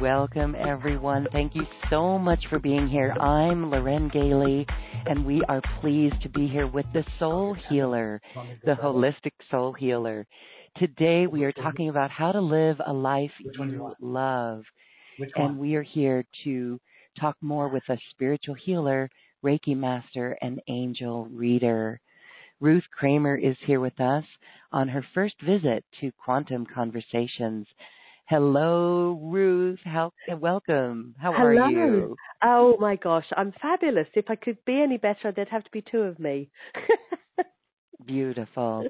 Welcome, everyone. Thank you so much for being here. I'm Loren Gailey and we are pleased to be here with the soul healer, the holistic soul healer. Today we are talking about how to live a life you love. And we are here to talk more with a spiritual healer, Reiki master, and angel reader. Ruth Kramer is here with us on her first visit to Quantum Conversations. Hello, Ruth. How welcome. How Hello. are you? Oh my gosh, I'm fabulous. If I could be any better, there'd have to be two of me. beautiful.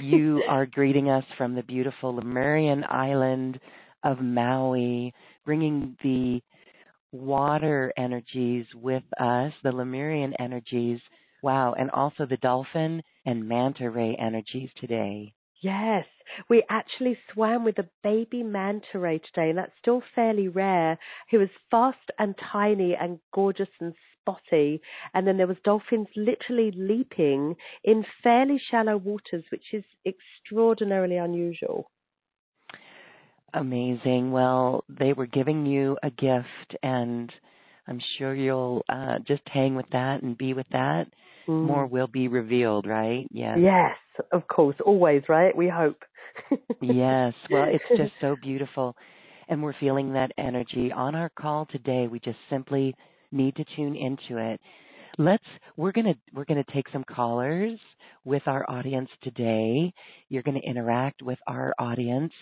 You are greeting us from the beautiful Lemurian island of Maui, bringing the water energies with us, the Lemurian energies. Wow, and also the dolphin and manta ray energies today. Yes, we actually swam with a baby manta ray today, and that's still fairly rare. He was fast and tiny and gorgeous and spotty, and then there was dolphins literally leaping in fairly shallow waters, which is extraordinarily unusual. Amazing. Well, they were giving you a gift, and I'm sure you'll uh, just hang with that and be with that. Mm. More will be revealed, right? Yes. Yes, of course. Always, right? We hope. yes. Well, it's just so beautiful. And we're feeling that energy. On our call today, we just simply need to tune into it. Let's we're going to we're going to take some callers with our audience today. You're going to interact with our audience,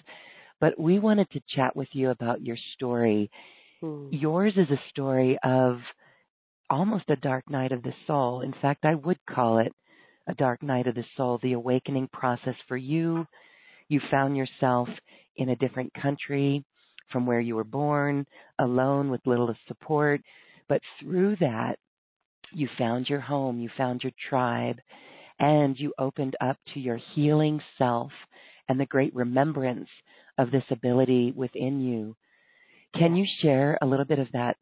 but we wanted to chat with you about your story. Hmm. Yours is a story of almost a dark night of the soul. In fact, I would call it a dark night of the soul, the awakening process for you. You found yourself in a different country from where you were born, alone with little support. But through that, you found your home, you found your tribe, and you opened up to your healing self and the great remembrance of this ability within you. Can you share a little bit of that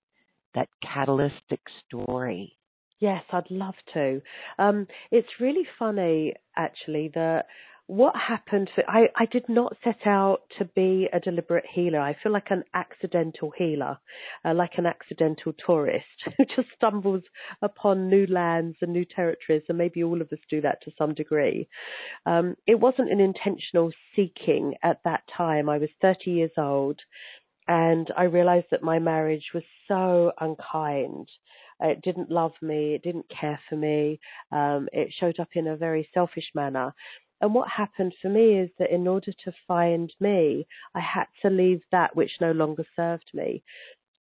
that catalytic story? Yes, I'd love to. Um, it's really funny, actually, that what happened for, I, I did not set out to be a deliberate healer. I feel like an accidental healer, uh, like an accidental tourist who just stumbles upon new lands and new territories, and maybe all of us do that to some degree. Um, it wasn't an intentional seeking at that time. I was 30 years old and I realized that my marriage was so unkind. It didn't love me. It didn't care for me. Um, it showed up in a very selfish manner. And what happened for me is that in order to find me, I had to leave that which no longer served me.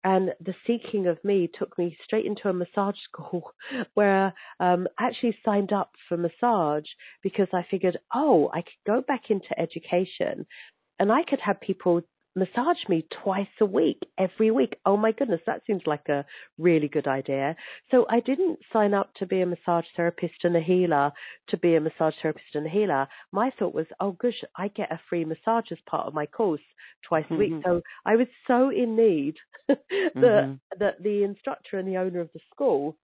And the seeking of me took me straight into a massage school where um, I actually signed up for massage because I figured, oh, I could go back into education and I could have people massage me twice a week, every week. Oh my goodness, that seems like a really good idea. So I didn't sign up to be a massage therapist and a healer to be a massage therapist and a healer. My thought was, oh gosh, I get a free massage as part of my course twice mm-hmm. a week. Mm-hmm. So I was so in need that mm-hmm. that the instructor and the owner of the school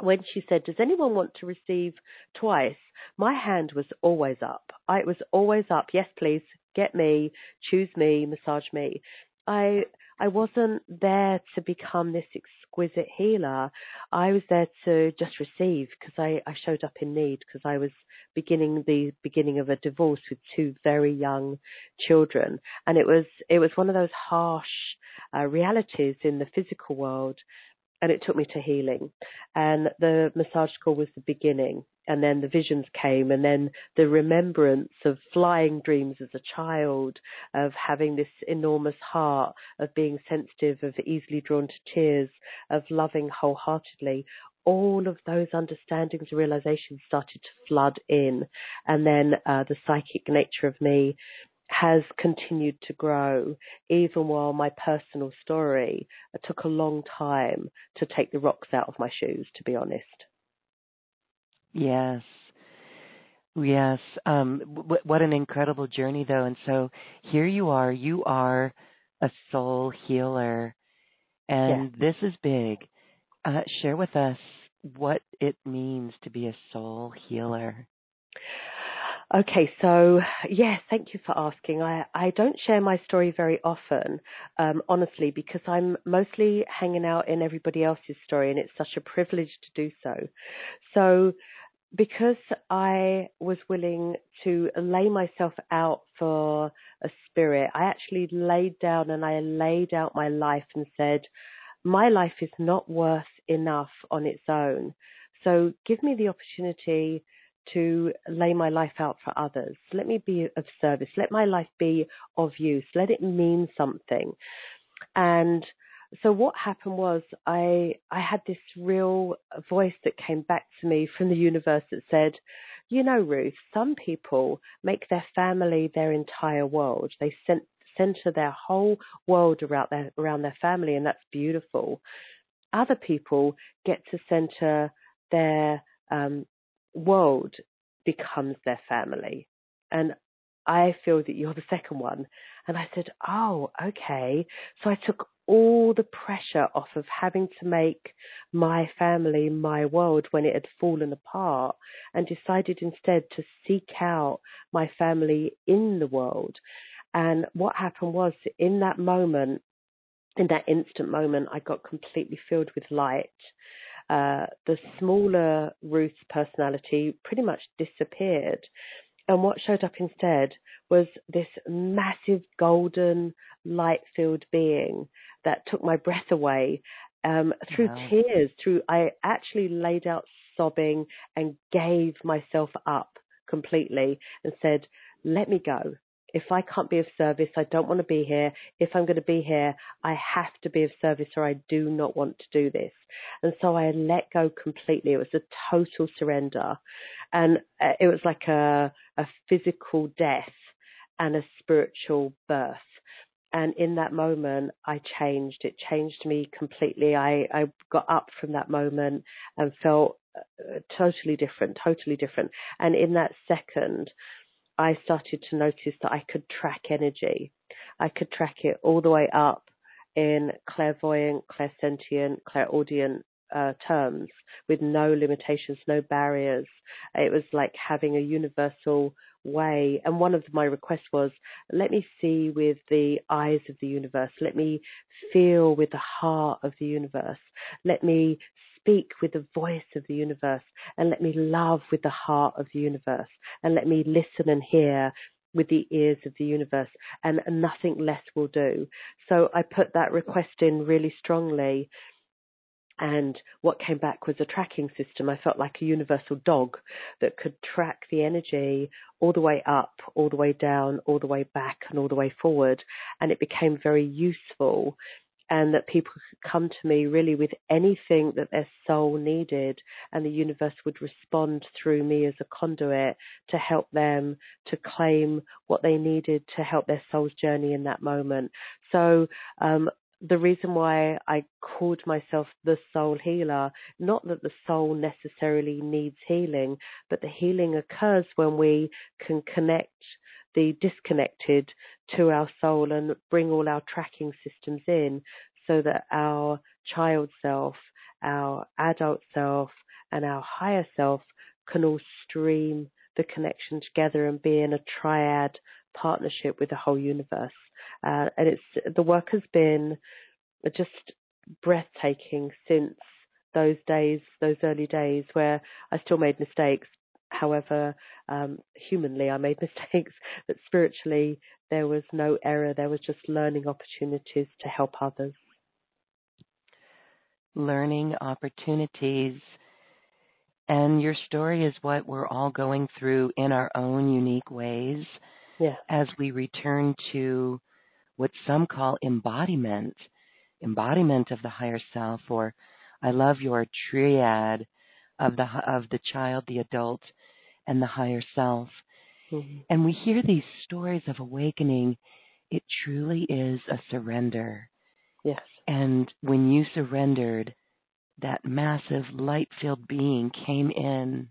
when she said, Does anyone want to receive twice? My hand was always up. I was always up. Yes, please, get me, choose me, massage me. I I wasn't there to become this exquisite healer. I was there to just receive because I, I showed up in need because I was beginning the beginning of a divorce with two very young children, and it was it was one of those harsh uh, realities in the physical world and it took me to healing. And the massage call was the beginning. And then the visions came, and then the remembrance of flying dreams as a child, of having this enormous heart, of being sensitive, of easily drawn to tears, of loving wholeheartedly. All of those understandings and realizations started to flood in. And then uh, the psychic nature of me has continued to grow, even while my personal story took a long time to take the rocks out of my shoes, to be honest. Yes. Yes. Um, w- what an incredible journey, though. And so here you are. You are a soul healer. And this is big. Uh, share with us what it means to be a soul healer. Okay, so yes, thank you for asking. I, I don't share my story very often, um, honestly, because I'm mostly hanging out in everybody else's story, and it's such a privilege to do so. So, because I was willing to lay myself out for a spirit, I actually laid down and I laid out my life and said, my life is not worth enough on its own. So give me the opportunity to lay my life out for others. Let me be of service. Let my life be of use. Let it mean something. And so what happened was I I had this real voice that came back to me from the universe that said, you know, Ruth, some people make their family their entire world. They center their whole world around their around their family, and that's beautiful. Other people get to center their um, world becomes their family. And I feel that you're the second one. And I said, Oh, okay. So I took all the pressure off of having to make my family my world when it had fallen apart and decided instead to seek out my family in the world. And what happened was in that moment, in that instant moment, I got completely filled with light uh, the smaller Ruth's personality pretty much disappeared. And what showed up instead was this massive golden light filled being that took my breath away um, through wow. tears. Through I actually laid out sobbing and gave myself up completely and said, "Let me go if I can't be of service, I don't want to be here. If I'm going to be here, I have to be of service or I do not want to do this. And so I let go completely. It was a total surrender. And uh, it was like a, a physical death and a spiritual birth. And in that moment, I changed. It changed me completely. I, I got up from that moment and felt uh, totally different, totally different. And in that second, I started to notice that I could track energy. I could track it all the way up in clairvoyant, clairsentient, clairaudient uh, terms with no limitations, no barriers. It was like having a universal way. And one of my requests was, let me see with the eyes of the universe. Let me feel with the heart of the universe. Let me speak with the voice of the universe and let me love with the heart of the universe and let me listen and hear with the ears of the universe and nothing less will do. So I put that request in really strongly and what came back was a tracking system. I felt like a universal dog that could track the energy all the way up, all the way down, all the way back, and all the way forward. And it became very useful and that people could come to me really with anything that their soul needed, and the universe would respond through me as a conduit to help them to claim what they needed to help their soul's journey in that moment. So, um, the reason why I called myself the soul healer, not that the soul necessarily needs healing, but the healing occurs when we can connect the disconnected to our soul and bring all our tracking systems in so that our child self, our adult self, and our higher self can all stream the connection together and be in a triad partnership with the whole universe. Uh, and it's the work has been just breathtaking since those days, those early days where I still made mistakes, However, um, humanly, I made mistakes, but spiritually, there was no error. There was just learning opportunities to help others. Learning opportunities. And your story is what we're all going through in our own unique ways yeah. as we return to what some call embodiment, embodiment of the higher self, or I love your triad of the of the child, the adult, and the higher self. Mm-hmm. And we hear these stories of awakening. It truly is a surrender. Yes. And when you surrendered, that massive light filled being came in.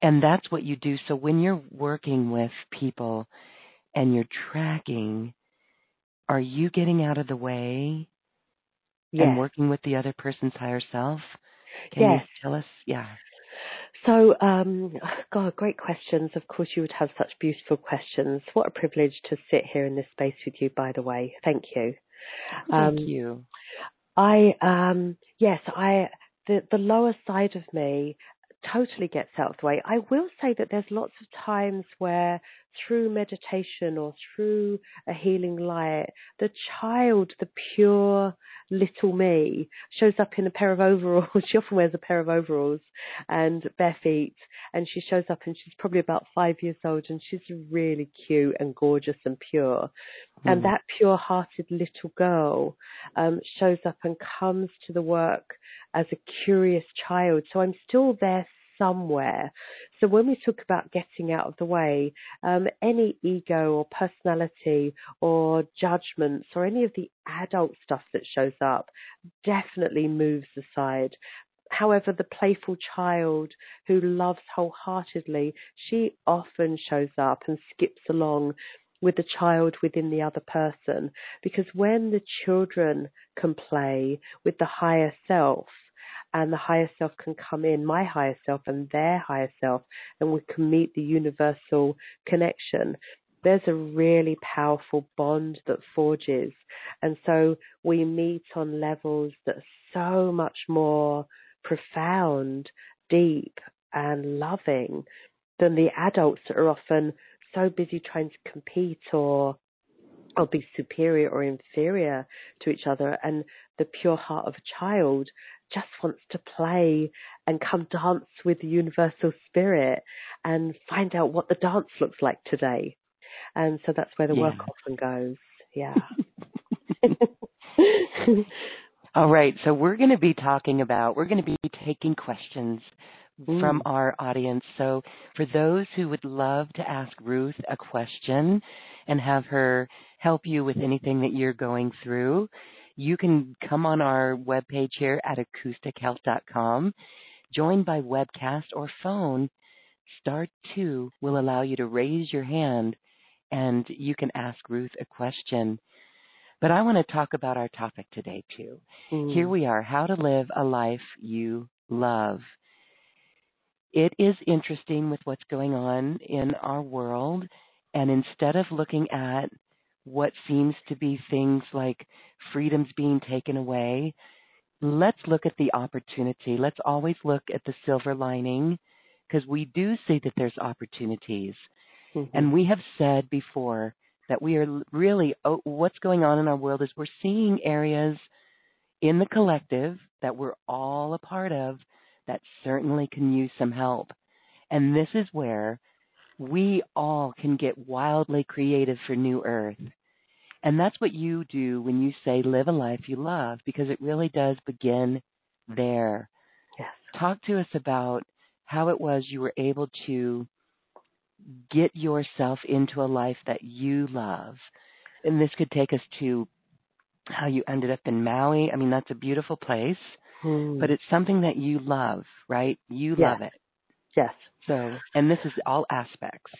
And that's what you do. So when you're working with people and you're tracking, are you getting out of the way yes. and working with the other person's higher self? Can yes. you tell us? Yeah. So, um, God, great questions. Of course, you would have such beautiful questions. What a privilege to sit here in this space with you, by the way. Thank you. Thank um, you. I, um, yes, I, the, the lower side of me totally gets out of the way. I will say that there's lots of times where through meditation or through a healing light, the child, the pure little me, shows up in a pair of overalls. she often wears a pair of overalls and bare feet, and she shows up and she's probably about five years old and she's really cute and gorgeous and pure. Mm. And that pure hearted little girl um, shows up and comes to the work as a curious child. So I'm still there somewhere. So when we talk about getting out of the way, um, any ego or personality or judgments or any of the adult stuff that shows up definitely moves aside. However, the playful child who loves wholeheartedly, she often shows up and skips along with the child within the other person. Because when the children can play with the higher self, and the higher self can come in, my higher self and their higher self, and we can meet the universal connection. There's a really powerful bond that forges. And so we meet on levels that are so much more profound, deep, and loving than the adults that are often so busy trying to compete or or be superior or inferior to each other and the pure heart of a child just wants to play and come dance with the universal spirit and find out what the dance looks like today. And so that's where the yeah. work often goes. Yeah. All right. So we're going to be talking about, we're going to be taking questions mm. from our audience. So for those who would love to ask Ruth a question and have her help you with anything that you're going through, you can come on our webpage here at acoustichealth.com, join by webcast or phone. Star 2 will allow you to raise your hand and you can ask Ruth a question. But I want to talk about our topic today, too. Mm. Here we are how to live a life you love. It is interesting with what's going on in our world. And instead of looking at what seems to be things like freedoms being taken away, let's look at the opportunity. Let's always look at the silver lining because we do see that there's opportunities. Mm-hmm. And we have said before that we are really, oh, what's going on in our world is we're seeing areas in the collective that we're all a part of that certainly can use some help. And this is where we all can get wildly creative for New Earth. And that's what you do when you say live a life you love, because it really does begin there. Yes. Talk to us about how it was you were able to get yourself into a life that you love. And this could take us to how you ended up in Maui. I mean, that's a beautiful place, Hmm. but it's something that you love, right? You Yes. love it. yes. So, and this is all aspects.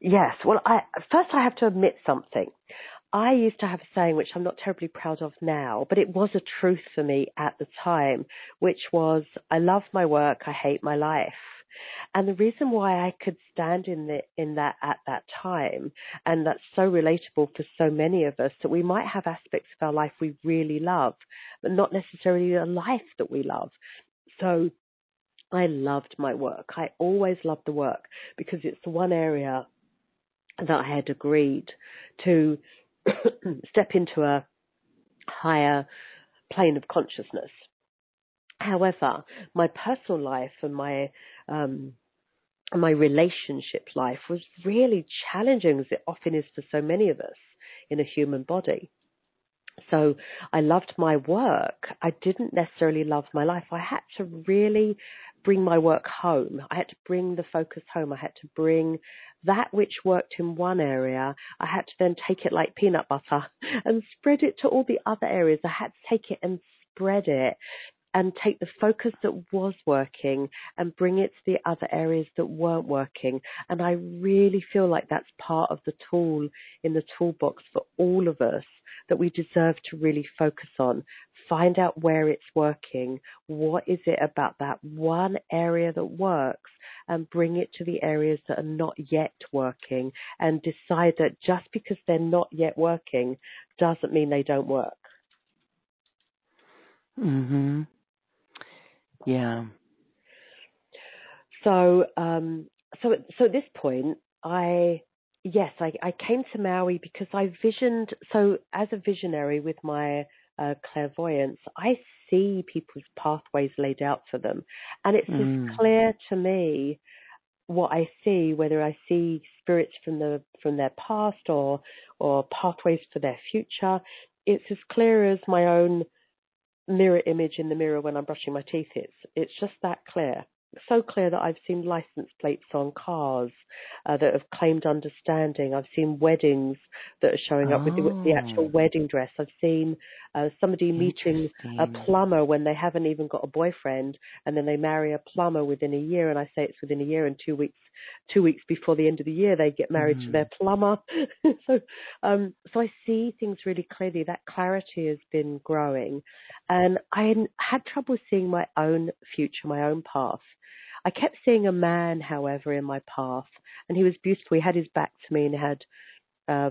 Yes. Well, I first I have to admit something. I used to have a saying which I'm not terribly proud of now, but it was a truth for me at the time, which was I love my work, I hate my life. And the reason why I could stand in the, in that at that time, and that's so relatable for so many of us, that we might have aspects of our life we really love, but not necessarily a life that we love. So I loved my work. I always loved the work because it's the one area that I had agreed to step into a higher plane of consciousness. However, my personal life and my um, my relationship life was really challenging, as it often is for so many of us in a human body. So I loved my work. I didn't necessarily love my life. I had to really bring my work home. I had to bring the focus home. I had to bring that which worked in one area. I had to then take it like peanut butter and spread it to all the other areas. I had to take it and spread it and take the focus that was working and bring it to the other areas that weren't working. And I really feel like that's part of the tool in the toolbox for all of us that we deserve to really focus on. Find out where it's working. What is it about that one area that works? And bring it to the areas that are not yet working and decide that just because they're not yet working doesn't mean they don't work. Mhm. Yeah. So, um, so, so at this point, I, yes, I, I came to Maui because I visioned, so as a visionary with my uh, clairvoyance, I see people's pathways laid out for them. And it's Mm. as clear to me what I see, whether I see spirits from the from their past or or pathways for their future. It's as clear as my own mirror image in the mirror when I'm brushing my teeth. It's it's just that clear. So clear that I've seen license plates on cars uh, that have claimed understanding. I've seen weddings that are showing up with the, the actual Oh. wedding dress. I've seen uh, somebody meeting a plumber when they haven't even got a boyfriend, and then they marry a plumber within a year. And I say it's within a year, and two weeks, two weeks before the end of the year, they get married to Mhm. their plumber. so, um, so I see things really clearly. That clarity has been growing, and I had- had trouble seeing my own future, my own path. I kept seeing a man, however, in my path, and he was beautiful. He had his back to me and had uh,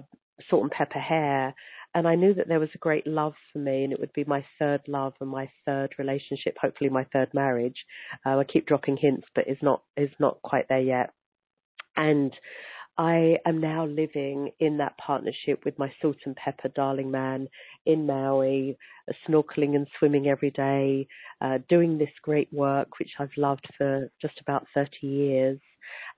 salt and pepper hair, and I knew that there was a great love for me, and it would be my third love and my third relationship, hopefully my third marriage. Uh, I keep dropping hints, but is not is not quite there yet. And I am now living in that partnership with my salt and pepper darling man in Maui, uh, snorkeling and swimming every day, uh, doing this great work which I've loved for just about 30 years,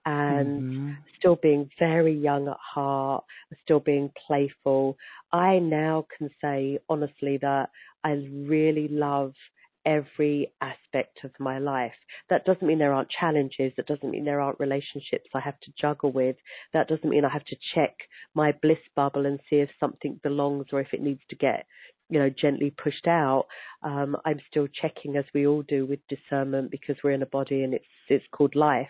and Mhm. still being very young at heart, still being playful. I now can say honestly that I really love every aspect of my life. That doesn't mean there aren't challenges. That doesn't mean there aren't relationships I have to juggle with. That doesn't mean I have to check my bliss bubble and see if something belongs or if it needs to get, you know, gently pushed out. Um, I'm still checking as we all do with discernment because we're in a body and it's it's called life.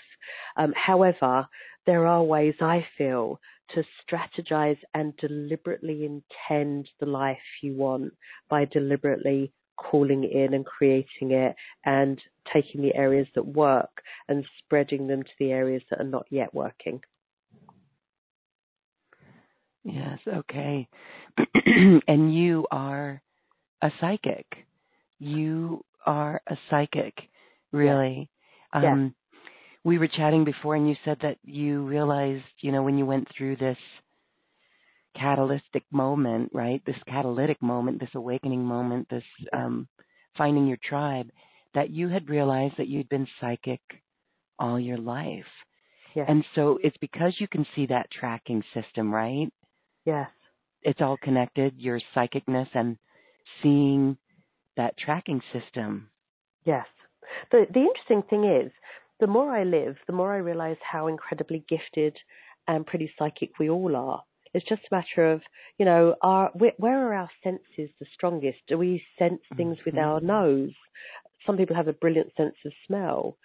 Um, however, there are ways I feel to strategize and deliberately intend the life you want by deliberately calling in and creating it and taking the areas that work and spreading them to the areas that are not yet working. Yes, okay. and you are a psychic. You are a psychic, really. Yeah. Um we were chatting before and you said that you realized, you know, when you went through this catalytic moment, right? This catalytic moment, this awakening moment, this um finding your tribe, that you had realized that you'd been psychic all your life. Yes. And so it's because you can see that tracking system, right? yes. it's all connected. Your psychicness and seeing that tracking system. Yes. The the interesting thing is, the more I live, the more I realize how incredibly gifted and pretty psychic we all are. It's just a matter of, you know, our, where are our senses the strongest? Do we sense things mm-hmm. with our nose? Some people have a brilliant sense of smell.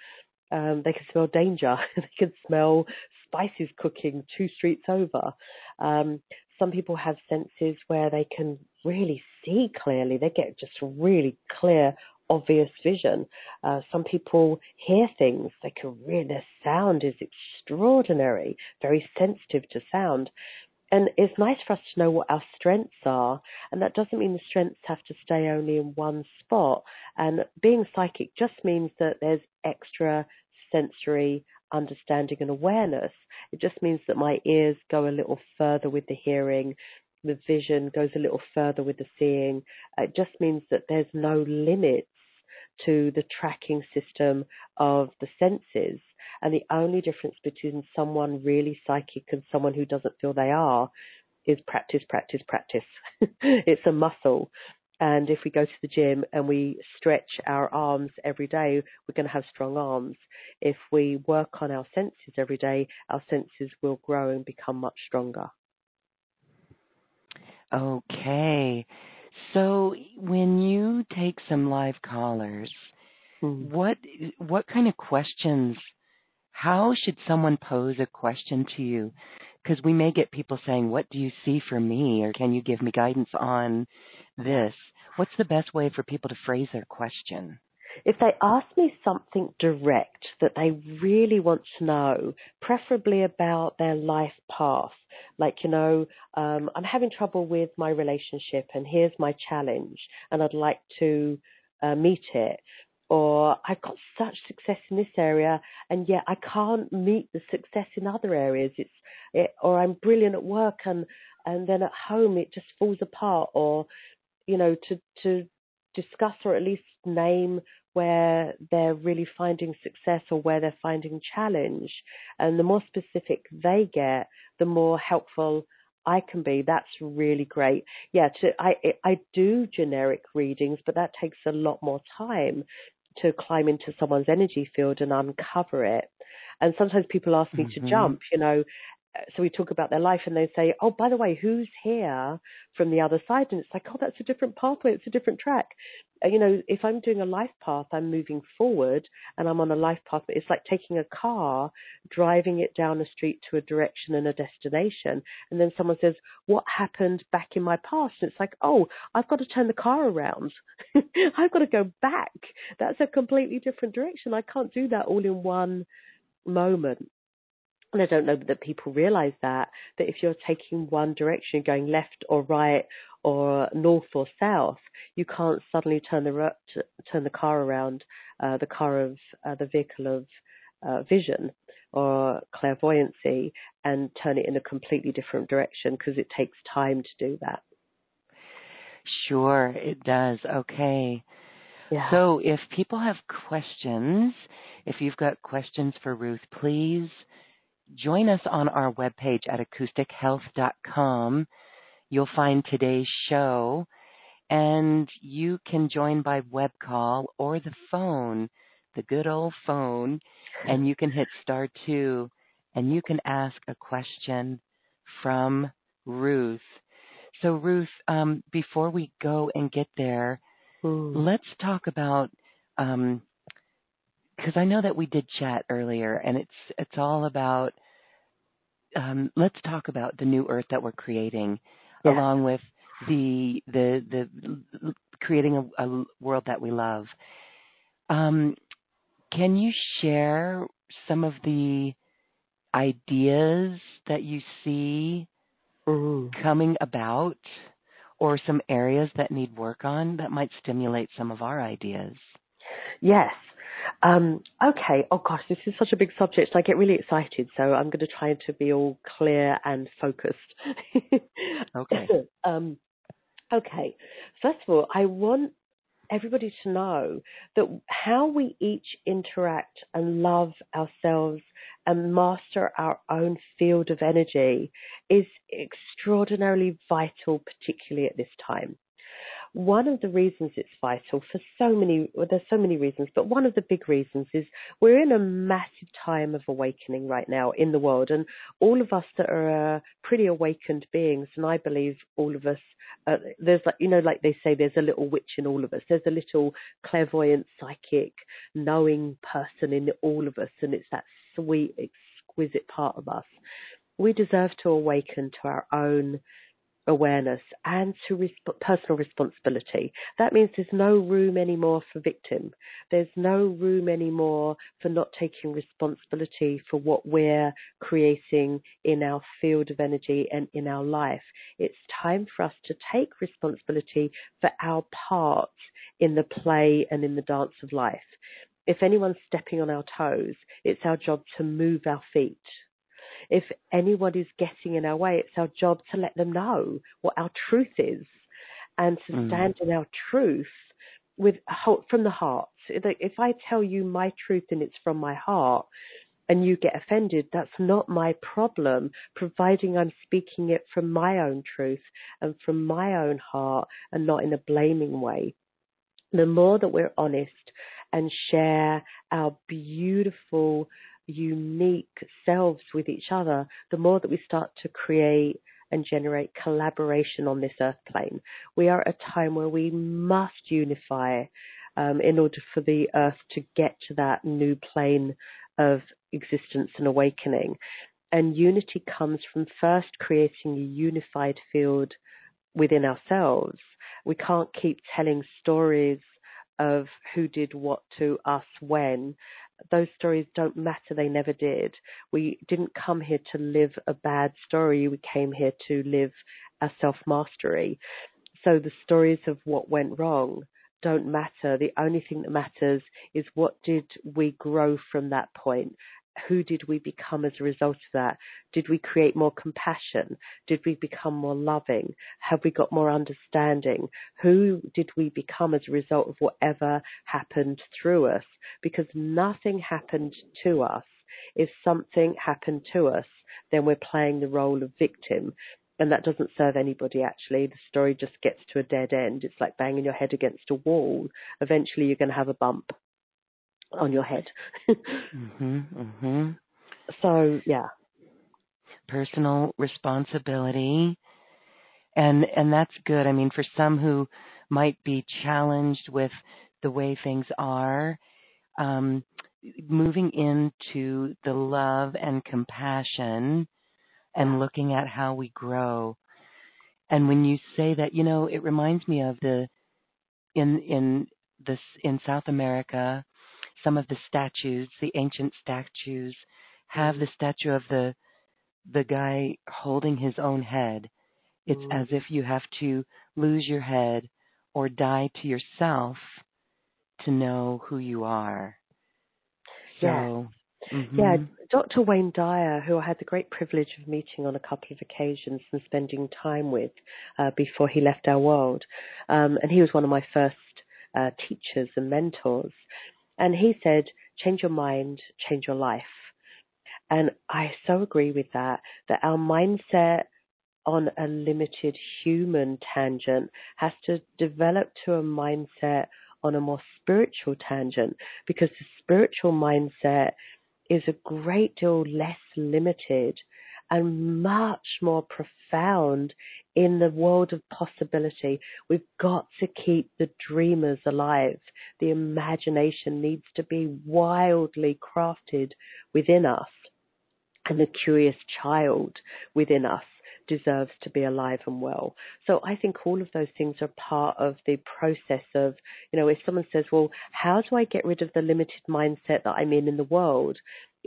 Um, they can smell danger. they can smell spices cooking two streets over. Um, some people have senses where they can really see clearly. They get just really clear, obvious vision. Uh, some people hear things. They can really, their sound is extraordinary, very sensitive to sound. And it's nice for us to know what our strengths are. And that doesn't mean the strengths have to stay only in one spot. And being psychic just means that there's extra sensory understanding and awareness. It just means that my ears go a little further with the hearing, the vision goes a little further with the seeing. It just means that there's no limits to the tracking system of the senses. And the only difference between someone really psychic and someone who doesn't feel they are is practice, practice, practice. it's a muscle. And if we go to the gym and we stretch our arms every day, we're going to have strong arms. If we work on our senses every day, our senses will grow and become much stronger. Okay. So when you take some live callers, mm. what what kind of questions how should someone pose a question to you? Because we may get people saying, What do you see for me? or Can you give me guidance on this? What's the best way for people to phrase their question? If they ask me something direct that they really want to know, preferably about their life path, like, you know, um, I'm having trouble with my relationship and here's my challenge and I'd like to uh, meet it or I've got such success in this area and yet I can't meet the success in other areas. It's it, or I'm brilliant at work and and then at home it just falls apart. Or you know to to discuss or at least name where they're really finding success or where they're finding challenge. And the more specific they get, the more helpful I can be. That's really great. Yeah, to, I I do generic readings, but that takes a lot more time to climb into someone's energy field and uncover it. And sometimes people ask me mm-hmm. to jump, you know, so we talk about their life and they say, oh, by the way, who's here from the other side? And it's like, oh, that's a different pathway. It's a different track. You know, if I'm doing a life path, I'm moving forward and I'm on a life path. But it's like taking a car, driving it down a street to a direction and a destination. And then someone says, what happened back in my past? And it's like, oh, I've got to turn the car around. I've got to go back. That's a completely different direction. I can't do that all in one moment. And I don't know that people realize that, that if you're taking one direction, going left or right or north or south, you can't suddenly turn the turn the car around, uh, the car of uh, the vehicle of uh, vision or clairvoyancy, and turn it in a completely different direction because it takes time to do that. Sure, it does. Okay. Yeah. So if people have questions, if you've got questions for Ruth, please join us on our webpage at acoustichealth.com. You'll find today's show, and you can join by web call or the phone, the good old phone, and you can hit star two and you can ask a question from Ruth. So, Ruth, um, before we go and get there, let's talk about um, because I know that we did chat earlier, and it's it's all about. Um, let's talk about the new Earth that we're creating, yeah. along with the the the creating a, a world that we love. Um, can you share some of the ideas that you see mm-hmm. coming about, or some areas that need work on that might stimulate some of our ideas? Yes. Um, okay. Oh gosh, this is such a big subject. I get really excited, so I'm going to try to be all clear and focused. okay. um, okay. First of all, I want everybody to know that how we each interact and love ourselves and master our own field of energy is extraordinarily vital, particularly at this time one of the reasons it's vital for so many, well, there's so many reasons, but one of the big reasons is we're in a massive time of awakening right now in the world. And all of us that are uh, pretty awakened beings, and I believe all of us, uh, there's like, you know, like they say, there's a little witch in all of us. There's a little clairvoyant, psychic, knowing person in all of us. And it's that sweet, exquisite part of us. We deserve to awaken to our own awareness and to resp- personal responsibility. That means there's no room anymore for victim. There's no room anymore for not taking responsibility for what we're creating in our field of energy and in our life. It's time for us to take responsibility for our part in the play and in the dance of life. If anyone's stepping on our toes, it's our job to move our feet if anyone is getting in our way, it's our job to let them know what our truth is and to mm. stand in our truth with from the heart. If I tell you my truth and it's from my heart, and you get offended, that's not my problem, providing I'm speaking it from my own truth and from my own heart and not in a blaming way. The more that we're honest and share our beautiful unique selves with each other, the more that we start to create and generate collaboration on this earth plane. We are at a time where we must unify um, in order for the earth to get to that new plane of existence and awakening. And unity comes from first creating a unified field within ourselves. We can't keep telling stories of who did what to us when those stories don't matter. They never did. We didn't come here to live a bad story. We came here to live a self mastery. So the stories of what went wrong don't matter. The only thing that matters is what did we grow from that point? Who did we become as a result of that? Did we create more compassion? Did we become more loving? Have we got more understanding? Who did we become as a result of whatever happened through us? Because nothing happened to us. If something happened to us, then we're playing the role of victim. And that doesn't serve anybody actually. The story just gets to a dead end. It's like banging your head against a wall. Eventually you're going to have a bump on your head. mhm. Mhm. So, yeah. Personal responsibility. And and that's good. I mean, for some who might be challenged with the way things are, um, moving into the love and compassion and looking at how we grow. And when you say that, you know, it reminds me of the in in this in South America, some of the statues, the ancient statues, have the statue of the the guy holding his own head. It's mm. as if you have to lose your head or die to yourself to know who you are. So, yeah. Mm-hmm. Yeah, Dr. Wayne Dyer, who I had the great privilege of meeting on a couple of occasions and spending time with uh, before he left our world, um, and he was one of my first uh, teachers and mentors. And he said, change your mind, change your life. And I so agree with that, that our mindset on a limited human tangent has to develop to a mindset on a more spiritual tangent because the spiritual mindset is a great deal less limited and much more profound in the world of possibility. We've got to keep the dreamers alive. The imagination needs to be wildly crafted within us. And the curious child within us deserves to be alive and well. So I think all of those things are part of the process of, you know, if someone says, well, how do I get rid of the limited mindset that I'm in in the world?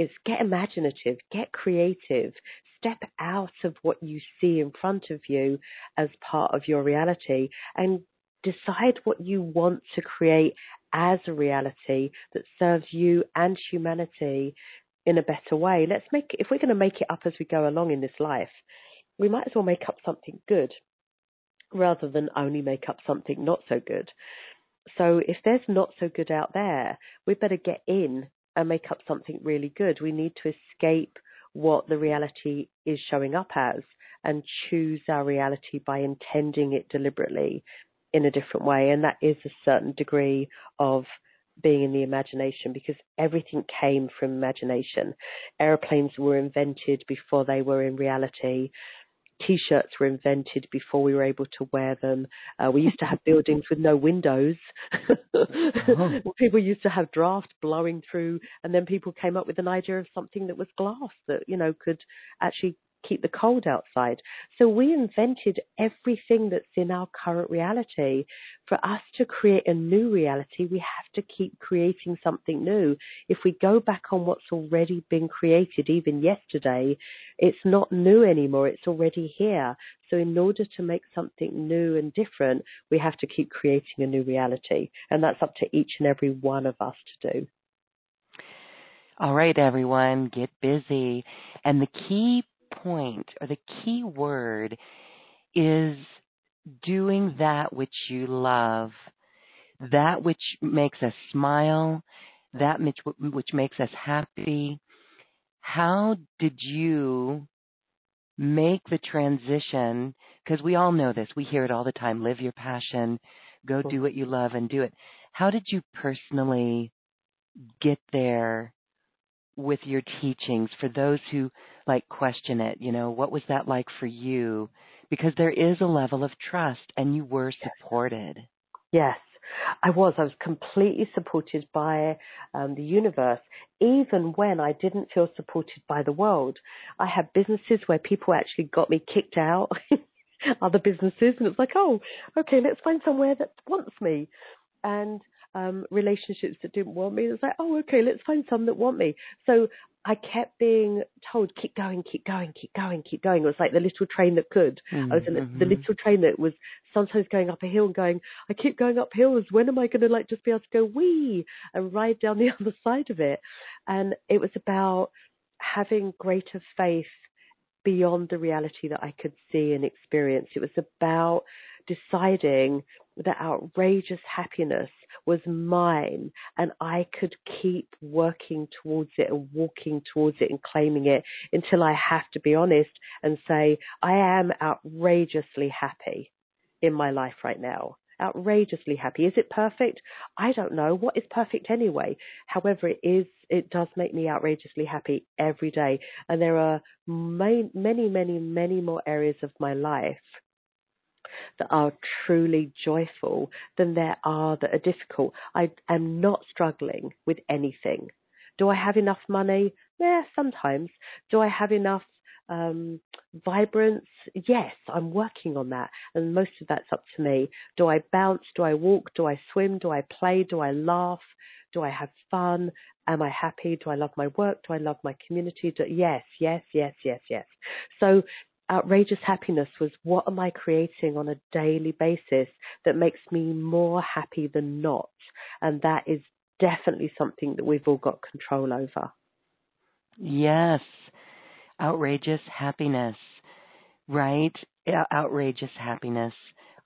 It's get imaginative, get creative, step out of what you see in front of you as part of your reality and decide what you want to create as a reality that serves you and humanity in a better way. Let's make if we're going to make it up as we go along in this life, we might as well make up something good rather than only make up something not so good. So if there's not so good out there, we better get in and make up something really good. We need to escape what the reality is showing up as and choose our reality by intending it deliberately in a different way. And that is a certain degree of being in the imagination because everything came from imagination. Aeroplanes were invented before they were in reality. T-shirts were invented before we were able to wear them. Uh, we used to have buildings with no windows. oh. People used to have draft blowing through, and then people came up with an idea of something that was glass that you know could actually keep the cold outside. So we invented everything that's in our current reality. For us to create a new reality, we have to keep creating something new. If we go back on what's already been created, even yesterday, it's not new anymore. It's already here. So in order to make something new and different, we have to keep creating a new reality. And that's up to each and every one of us to do. All right, everyone, get busy. And the key point or the key word is doing that which you love, that which makes us smile, that which, which makes us happy. How did you make the transition? Because we all know this, we hear it all the time live your passion, go do what you love and do it. How did you personally get there with your teachings for those who like question it you know what was that like for you because there is a level of trust and you were supported yes I was. I was completely supported by um, the universe, even when I didn't feel supported by the world. I had businesses where people actually got me kicked out, other businesses, and it's like, oh, okay, let's find somewhere that wants me. And um, relationships that didn't want me. It was like, oh, okay, let's find some that want me. So I kept being told, keep going, keep going, keep going, keep going. It was like the little train that could. Mm-hmm. I was in the, the mm-hmm. little train that was sometimes going up a hill and going, I keep going up hills. When am I going to like just be able to go wee and ride down the other side of it? And it was about having greater faith beyond the reality that I could see and experience. It was about deciding that outrageous happiness was mine and I could keep working towards it and walking towards it and claiming it until I have to be honest and say, I am outrageously happy in my life right now. Outrageously happy. Is it perfect? I don't know. What is perfect anyway? However, it is, it does make me outrageously happy every day. And there are many, many, many, many more areas of my life that are truly joyful than there are that are difficult. I am not struggling with anything. Do I have enough money? Yeah, sometimes. Do I have enough um, vibrance? Yes, I'm working on that, and most of that's up to me. Do I bounce? Do I walk? Do I swim? Do I play? Do I laugh? Do I have fun? Am I happy? Do I love my work? Do I love my community? Do, yes, yes, yes, yes, yes. So outrageous happiness was what am I creating on a daily basis that makes me more happy than not? And that is definitely something that we've all got control over. Yes. Outrageous happiness. Right? Outrageous happiness.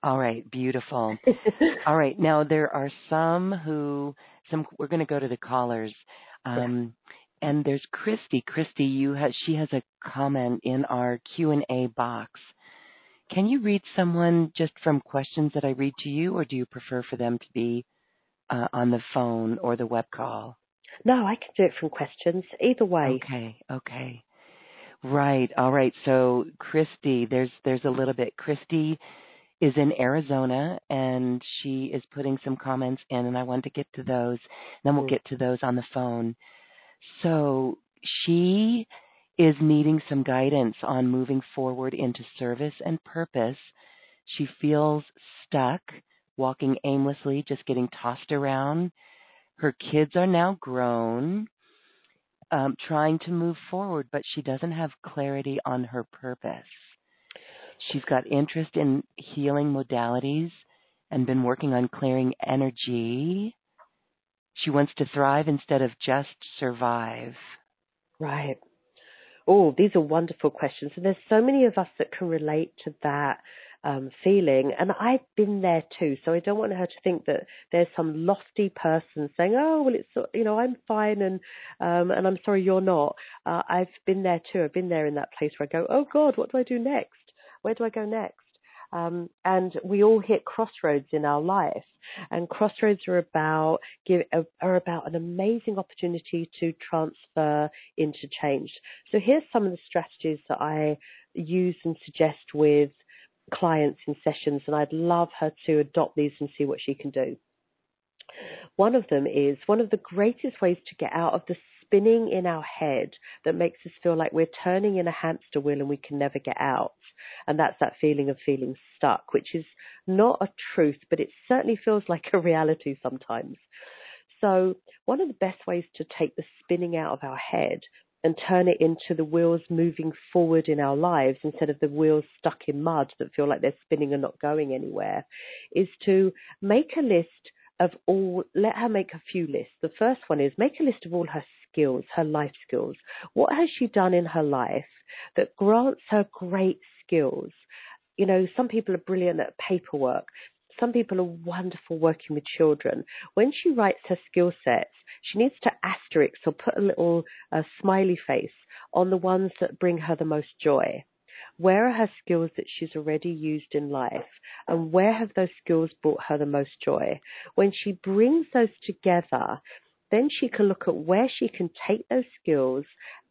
All right, beautiful. All right, now there are some who some we're going to go to the callers. Um, and there's Christy. Christy, you have she has a comment in our Q and A box. Can you read someone just from questions that I read to you, or do you prefer for them to be uh, on the phone or the web call? No, I can do it from questions. Either way. Okay. Okay. Right. All right. So Christy, there's there's a little bit. Christy is in Arizona and she is putting some comments in and I want to get to those. And Then we'll mm. get to those on the phone. So she is needing some guidance on moving forward into service and purpose. She feels stuck, walking aimlessly, just getting tossed around. Her kids are now grown, um, trying to move forward, but she doesn't have clarity on her purpose. She's got interest in healing modalities and been working on clearing energy. She wants to thrive instead of just survive. Right. Oh, these are wonderful questions. And there's so many of us that can relate to that um, feeling. And I've been there too, so I don't want her to think that there's some lofty person saying, "Oh, well, it's you know I'm fine," and um, and I'm sorry you're not. Uh, I've been there too. I've been there in that place where I go, "Oh God, what do I do next? Where do I go next?" Um, and we all hit crossroads in our life, and crossroads are about give, are about an amazing opportunity to transfer into change. So here's some of the strategies that I use and suggest with clients in sessions, and I'd love her to adopt these and see what she can do. One of them is one of the greatest ways to get out of the spinning in our head that makes us feel like we're turning in a hamster wheel and we can never get out. And that's that feeling of feeling stuck, which is not a truth, but it certainly feels like a reality sometimes. So, one of the best ways to take the spinning out of our head and turn it into the wheels moving forward in our lives instead of the wheels stuck in mud that feel like they're spinning and not going anywhere is to make a list of all, let her make a few lists. The first one is make a list of all her skills, her life skills. What has she done in her life that grants her great skills? You know, some people are brilliant at paperwork. Some people are wonderful working with children. When she writes her skill sets, she needs to asterisk or put a little uh, smiley face on the ones that bring her the most joy. Where are her skills that she's already used in life? And where have those skills brought her the most joy? When she brings those together, then she can look at where she can take those skills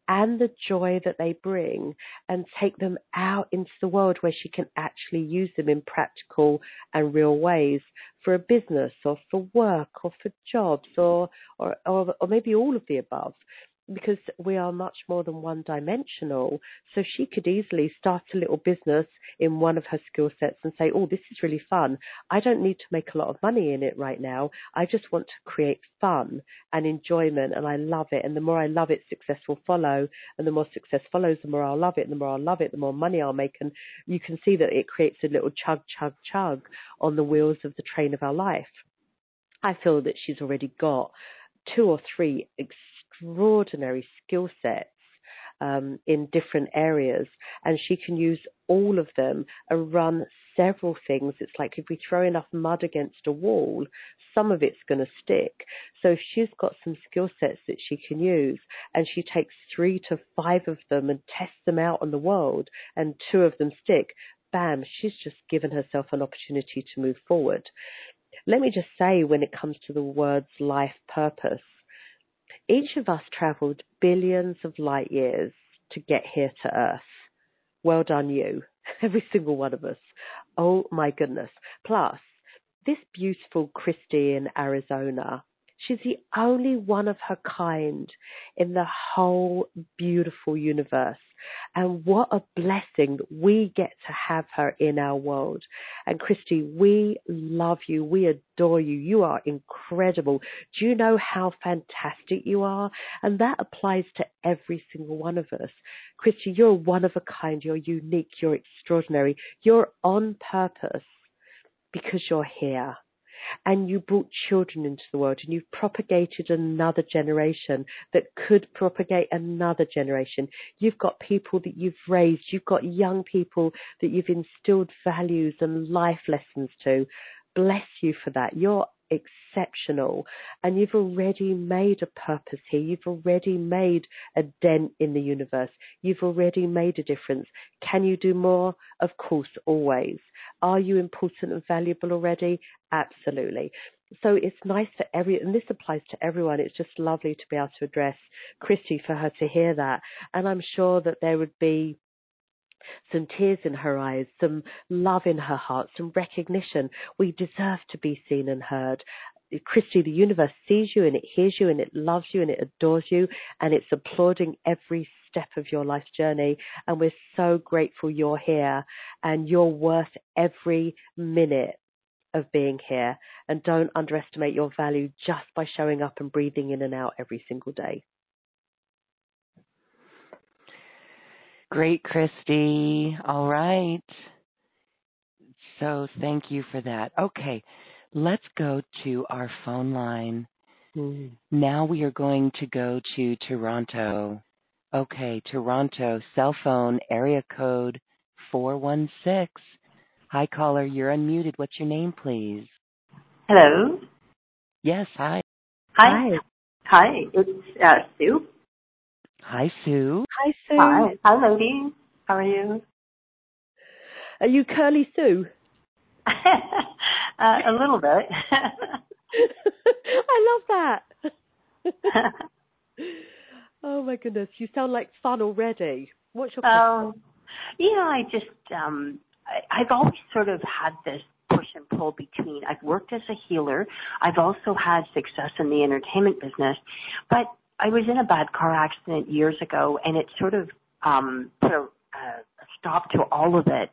and the joy that they bring and take them out into the world where she can actually use them in practical and real ways for a business or for work or for jobs or or, or, or maybe all of the above because we are much more than one dimensional. So she could easily start a little business in one of her skill sets and say, Oh, this is really fun. I don't need to make a lot of money in it right now. I just want to create fun and enjoyment and I love it. And the more I love it, success will follow. And the more success follows, the more I'll love it. And the more I'll love it, the more money I'll make. And you can see that it creates a little chug, chug, chug on the wheels of the train of our life. I feel that she's already got two or three extraordinary skill sets um, in different areas, and she can use all of them and run several things. It's like if we throw enough mud against a wall, some of it's going to stick. So if she's got some skill sets that she can use, and she takes three to five of them and tests them out on the world, and two of them stick, bam, she's just given herself an opportunity to move forward. Let me just say, when it comes to the words life purpose, each of us traveled billions of light years to get here to Earth. Well done, you. Every single one of us. Oh my goodness. Plus, this beautiful Christy in Arizona She's the only one of her kind in the whole beautiful universe. And what a blessing we get to have her in our world. And Christy, we love you. We adore you. You are incredible. Do you know how fantastic you are? And that applies to every single one of us. Christy, you're one of a kind. You're unique. You're extraordinary. You're on purpose because you're here and you brought children into the world and you've propagated another generation that could propagate another generation. You've got people that you've raised, you've got young people that you've instilled values and life lessons to. Bless you for that. You're exceptional and you've already made a purpose here. You've already made a dent in the universe. You've already made a difference. Can you do more? Of course, always. Are you important and valuable already? Absolutely. So it's nice for every, and this applies to everyone. It's just lovely to be able to address Christy for her to hear that. And I'm sure that there would be some tears in her eyes, some love in her heart, some recognition. We deserve to be seen and heard. Christy, the universe sees you and it hears you and it loves you and it adores you and it's applauding every step of your life journey. And we're so grateful you're here and you're worth every minute of being here. And don't underestimate your value just by showing up and breathing in and out every single day. Great, Christy. All right. So thank you for that. Okay, let's go to our phone line. Mm. Now we are going to go to Toronto. Okay, Toronto, cell phone area code 416. Hi, caller. You're unmuted. What's your name, please? Hello. Yes, hi. Hi. Hi. It's uh, Sue. Hi, Sue. Hi, Sue. Hi. Hi, ladies. How are you? Are you Curly Sue? uh, a little bit. I love that. oh my goodness, you sound like fun already. What's your um, yeah, I just um I, I've always sort of had this push and pull between I've worked as a healer, I've also had success in the entertainment business, but I was in a bad car accident years ago and it sort of um put a, a stop to all of it.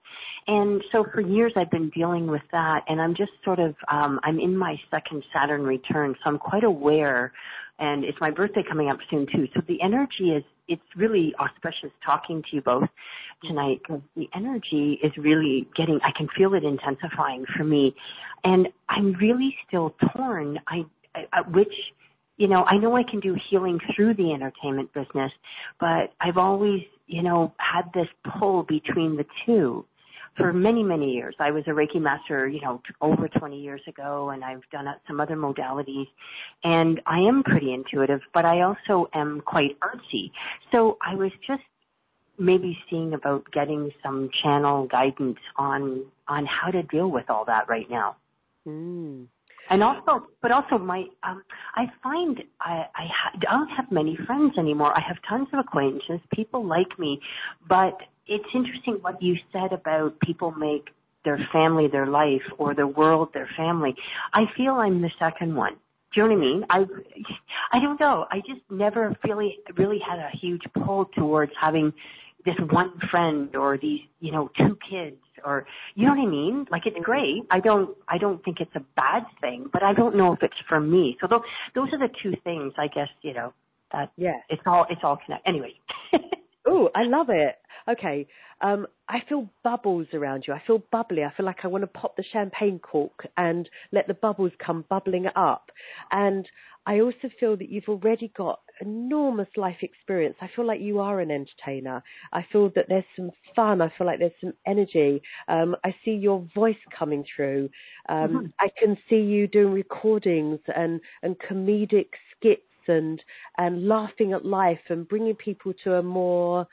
And so for years I've been dealing with that and I'm just sort of um I'm in my second Saturn return, so I'm quite aware and it's my birthday coming up soon too. So the energy is it's really auspicious talking to you both tonight because the energy is really getting I can feel it intensifying for me and I'm really still torn I, I which you know I know I can do healing through the entertainment business but I've always you know had this pull between the two for many, many years. I was a Reiki master, you know, over 20 years ago, and I've done some other modalities. And I am pretty intuitive, but I also am quite artsy. So I was just maybe seeing about getting some channel guidance on on how to deal with all that right now. Mm. And also, but also my, um, I find I, I ha- don't have many friends anymore. I have tons of acquaintances. People like me, but it's interesting what you said about people make their family their life or their world their family. I feel I'm the second one. Do you know what I mean? I I don't know. I just never really really had a huge pull towards having this one friend or these, you know, two kids or you know what I mean? Like it's great. I don't I don't think it's a bad thing, but I don't know if it's for me. So those those are the two things I guess, you know, that yeah. it's all it's all connected. Anyway. Oh, I love it. Okay. Um, I feel bubbles around you. I feel bubbly. I feel like I want to pop the champagne cork and let the bubbles come bubbling up. And I also feel that you've already got enormous life experience. I feel like you are an entertainer. I feel that there's some fun. I feel like there's some energy. Um, I see your voice coming through. Um, mm-hmm. I can see you doing recordings and, and comedic skits and and laughing at life and bringing people to a more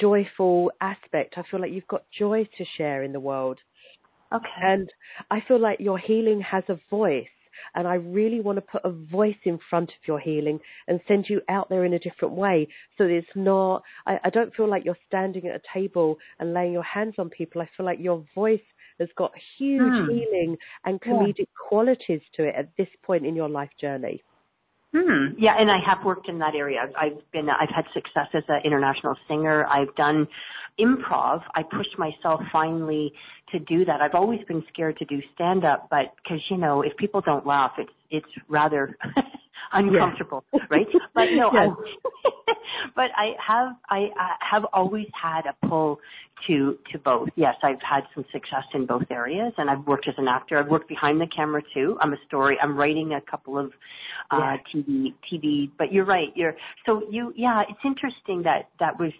joyful aspect. I feel like you've got joy to share in the world. Okay. And I feel like your healing has a voice. And I really want to put a voice in front of your healing and send you out there in a different way. So it's not, I, I don't feel like you're standing at a table and laying your hands on people. I feel like your voice has got huge hmm. healing and comedic yeah. qualities to it at this point in your life journey. Hmm. Yeah, and I have worked in that area. I've been, I've had success as an international singer. I've done improv. I pushed myself finally to do that. I've always been scared to do stand up, but because you know, if people don't laugh, it's it's rather uncomfortable, yeah. right? But no, I, but I have I uh, have always had a pull to to both. Yes, I've had some success in both areas, and I've worked as an actor. I've worked behind the camera too. I'm a story. I'm writing a couple of uh yeah. TV TV. But you're right. You're so you yeah. It's interesting that that was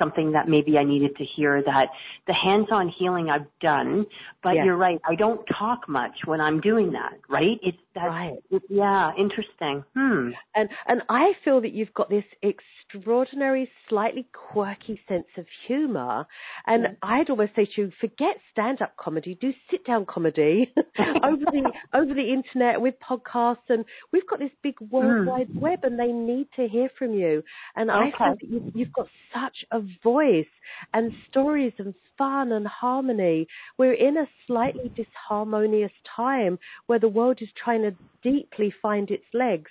something that maybe I needed to hear that the hands-on healing I've done, but you're right. I don't talk much when I'm doing that, right? It's that, right. Yeah, interesting. Hmm. And, and I feel that you've got this extraordinary, slightly quirky sense of humor. And yeah. I'd almost say to you, forget stand-up comedy, do sit-down comedy over the, over the internet with podcasts. And we've got this big worldwide mm. web and they need to hear from you. And okay. I feel that you've, you've got such a voice and stories and fun and harmony. We're in a slightly disharmonious time where the world is trying to deeply find its legs.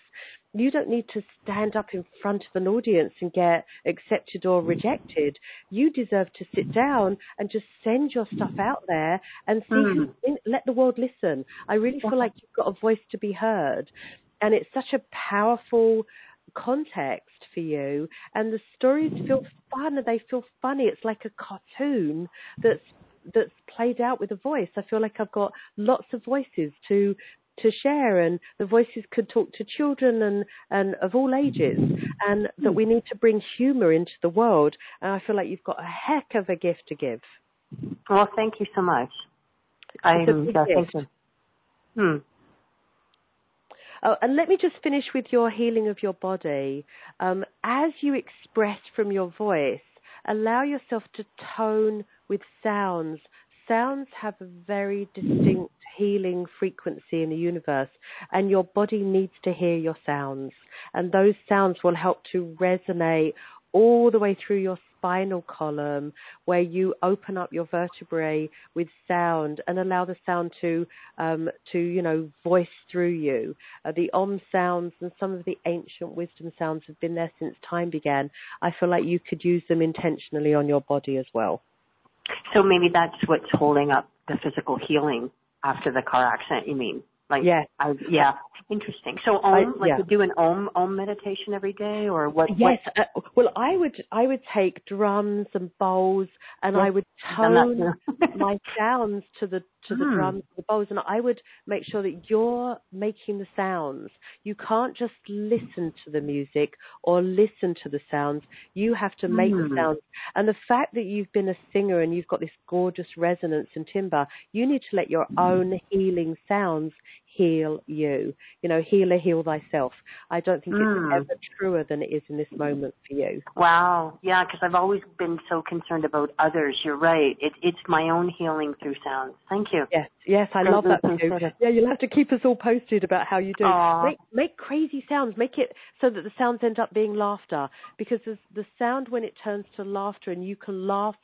You don't need to stand up in front of an audience and get accepted or rejected. You deserve to sit down and just send your stuff out there and see mm. who, let the world listen. I really feel like you've got a voice to be heard. And it's such a powerful context for you and the stories feel fun and they feel funny it's like a cartoon that's that's played out with a voice i feel like i've got lots of voices to to share and the voices could talk to children and and of all ages and that we need to bring humor into the world and i feel like you've got a heck of a gift to give well thank you so much I'm yeah, thinking. Hmm. Oh, and let me just finish with your healing of your body. Um, as you express from your voice, allow yourself to tone with sounds. Sounds have a very distinct healing frequency in the universe, and your body needs to hear your sounds. And those sounds will help to resonate all the way through your spinal column where you open up your vertebrae with sound and allow the sound to um, to you know voice through you. Uh, the Om sounds and some of the ancient wisdom sounds have been there since time began. I feel like you could use them intentionally on your body as well. So maybe that's what's holding up the physical healing after the car accident. You mean? Like, yeah, I, yeah, interesting. So, om, I, like, yeah. you do an om om meditation every day, or what? Yes. What? Uh, well, I would I would take drums and bowls, and yes. I would tone my sounds to the to the mm. drums, the bowls, and I would make sure that you're making the sounds. You can't just listen to the music or listen to the sounds. You have to make mm. the hmm. sounds. And the fact that you've been a singer and you've got this gorgeous resonance and timbre, you need to let your own healing sounds heal you. You know, healer, heal thyself. I don't think mm. it's ever truer than it is in this moment for you. Wow. Yeah, because I've always been so concerned about others. You're right. It, it's my own healing through sounds. Thank you. Yes, yes, I love that too. Yeah, you'll have to keep us all posted about how you do. Make, make crazy sounds. Make it so that the sounds end up being laughter because the sound when it turns to laughter and you can laugh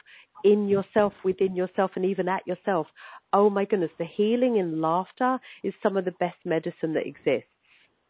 in yourself, within yourself, and even at yourself. Oh my goodness, the healing in laughter is some of the best medicine that exists.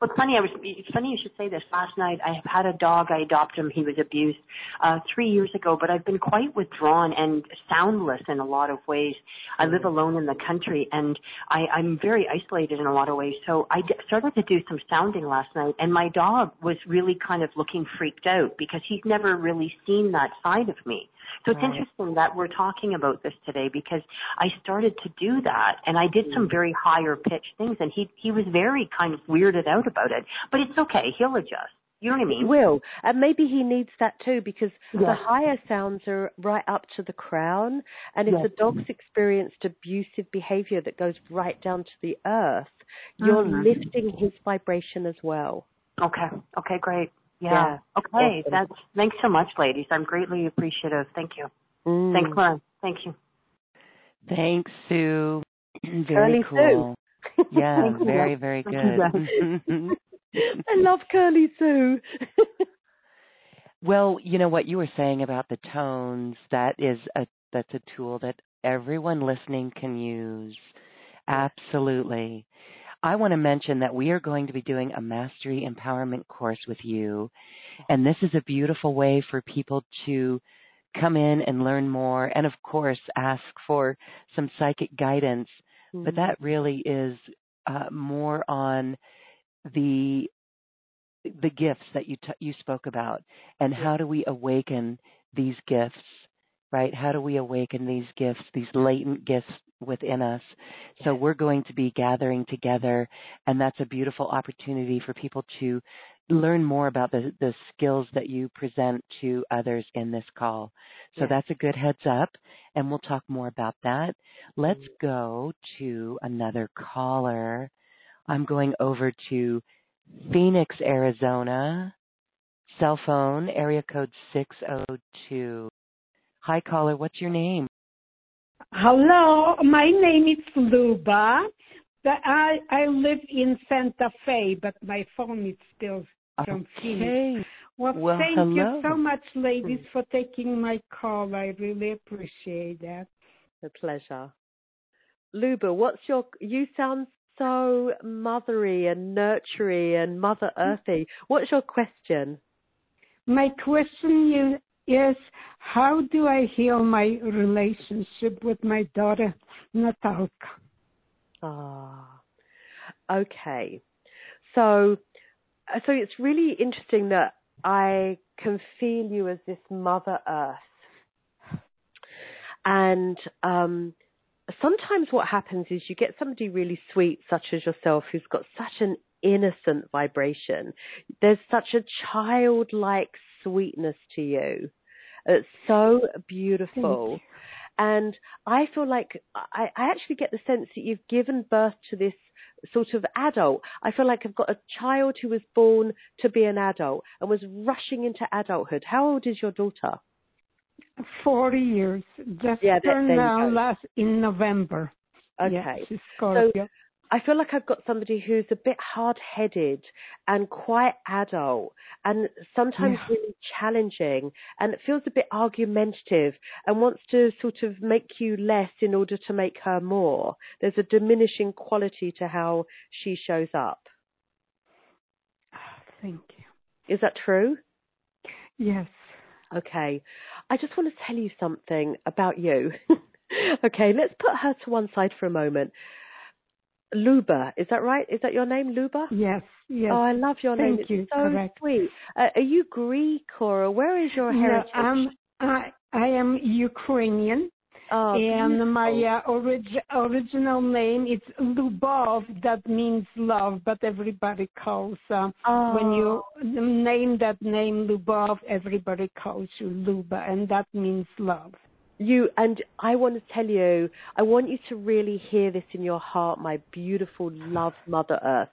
Well, it's funny. I was. It's funny you should say this. Last night, I have had a dog. I adopted him. He was abused uh, three years ago, but I've been quite withdrawn and soundless in a lot of ways. I live alone in the country, and I, I'm very isolated in a lot of ways. So I d- started to do some sounding last night, and my dog was really kind of looking freaked out because he's never really seen that side of me. So it's right. interesting that we're talking about this today because I started to do that and I did some mm. very higher pitched things and he he was very kind of weirded out about it. But it's okay, he'll adjust. You know what I mean? He will. And maybe he needs that too because yes. the higher sounds are right up to the crown. And if yes. the dog's experienced abusive behavior that goes right down to the earth, you're mm-hmm. lifting his vibration as well. Okay. Okay, great. Yeah. yeah. Okay. Awesome. That's thanks so much, ladies. I'm greatly appreciative. Thank you. Mm. Thanks, Lauren. Thank you. Thanks, Sue. Very Curly cool. Sue. Yeah, very, very good. I love Curly Sue. well, you know what you were saying about the tones, that is a that's a tool that everyone listening can use. Absolutely. I want to mention that we are going to be doing a mastery empowerment course with you. And this is a beautiful way for people to come in and learn more and of course ask for some psychic guidance. Mm-hmm. But that really is uh, more on the the gifts that you t- you spoke about and how do we awaken these gifts right how do we awaken these gifts these latent gifts within us. So we're going to be gathering together, and that's a beautiful opportunity for people to learn more about the, the skills that you present to others in this call. So yes. that's a good heads up, and we'll talk more about that. Let's mm-hmm. go to another caller. I'm going over to Phoenix, Arizona. Cell phone, area code 602. Hi, caller. What's your name? Hello, my name is Luba. I I live in Santa Fe, but my phone is still from okay. Phoenix. Well, well thank hello. you so much, ladies, for taking my call. I really appreciate that. A pleasure. Luba, what's your? You sound so mothery and nurturing and Mother Earthy. What's your question? My question is how do I heal my relationship with my daughter Natalka? Ah, okay. So, so it's really interesting that I can feel you as this Mother Earth, and um, sometimes what happens is you get somebody really sweet, such as yourself, who's got such an innocent vibration. There's such a childlike sweetness to you. It's so beautiful. And I feel like I, I actually get the sense that you've given birth to this sort of adult. I feel like I've got a child who was born to be an adult and was rushing into adulthood. How old is your daughter? 40 years. Just yeah, turned uh, last in November. Okay. Yeah, she's Scorpio. So I feel like I've got somebody who's a bit hard headed and quite adult and sometimes yeah. really challenging and it feels a bit argumentative and wants to sort of make you less in order to make her more. There's a diminishing quality to how she shows up. Ah, thank you. Is that true? Yes. Okay. I just want to tell you something about you. okay, let's put her to one side for a moment. Luba, is that right? Is that your name, Luba? Yes, yes. Oh, I love your Thank name. It's you. so Correct. sweet. Uh, are you Greek or where is your heritage? No, um, I, I am Ukrainian. Oh, and beautiful. my uh, orig- original name is Lubov. That means love, but everybody calls uh, oh. when you name that name Lubov, everybody calls you Luba, and that means love you and I want to tell you, I want you to really hear this in your heart, my beautiful love Mother Earth.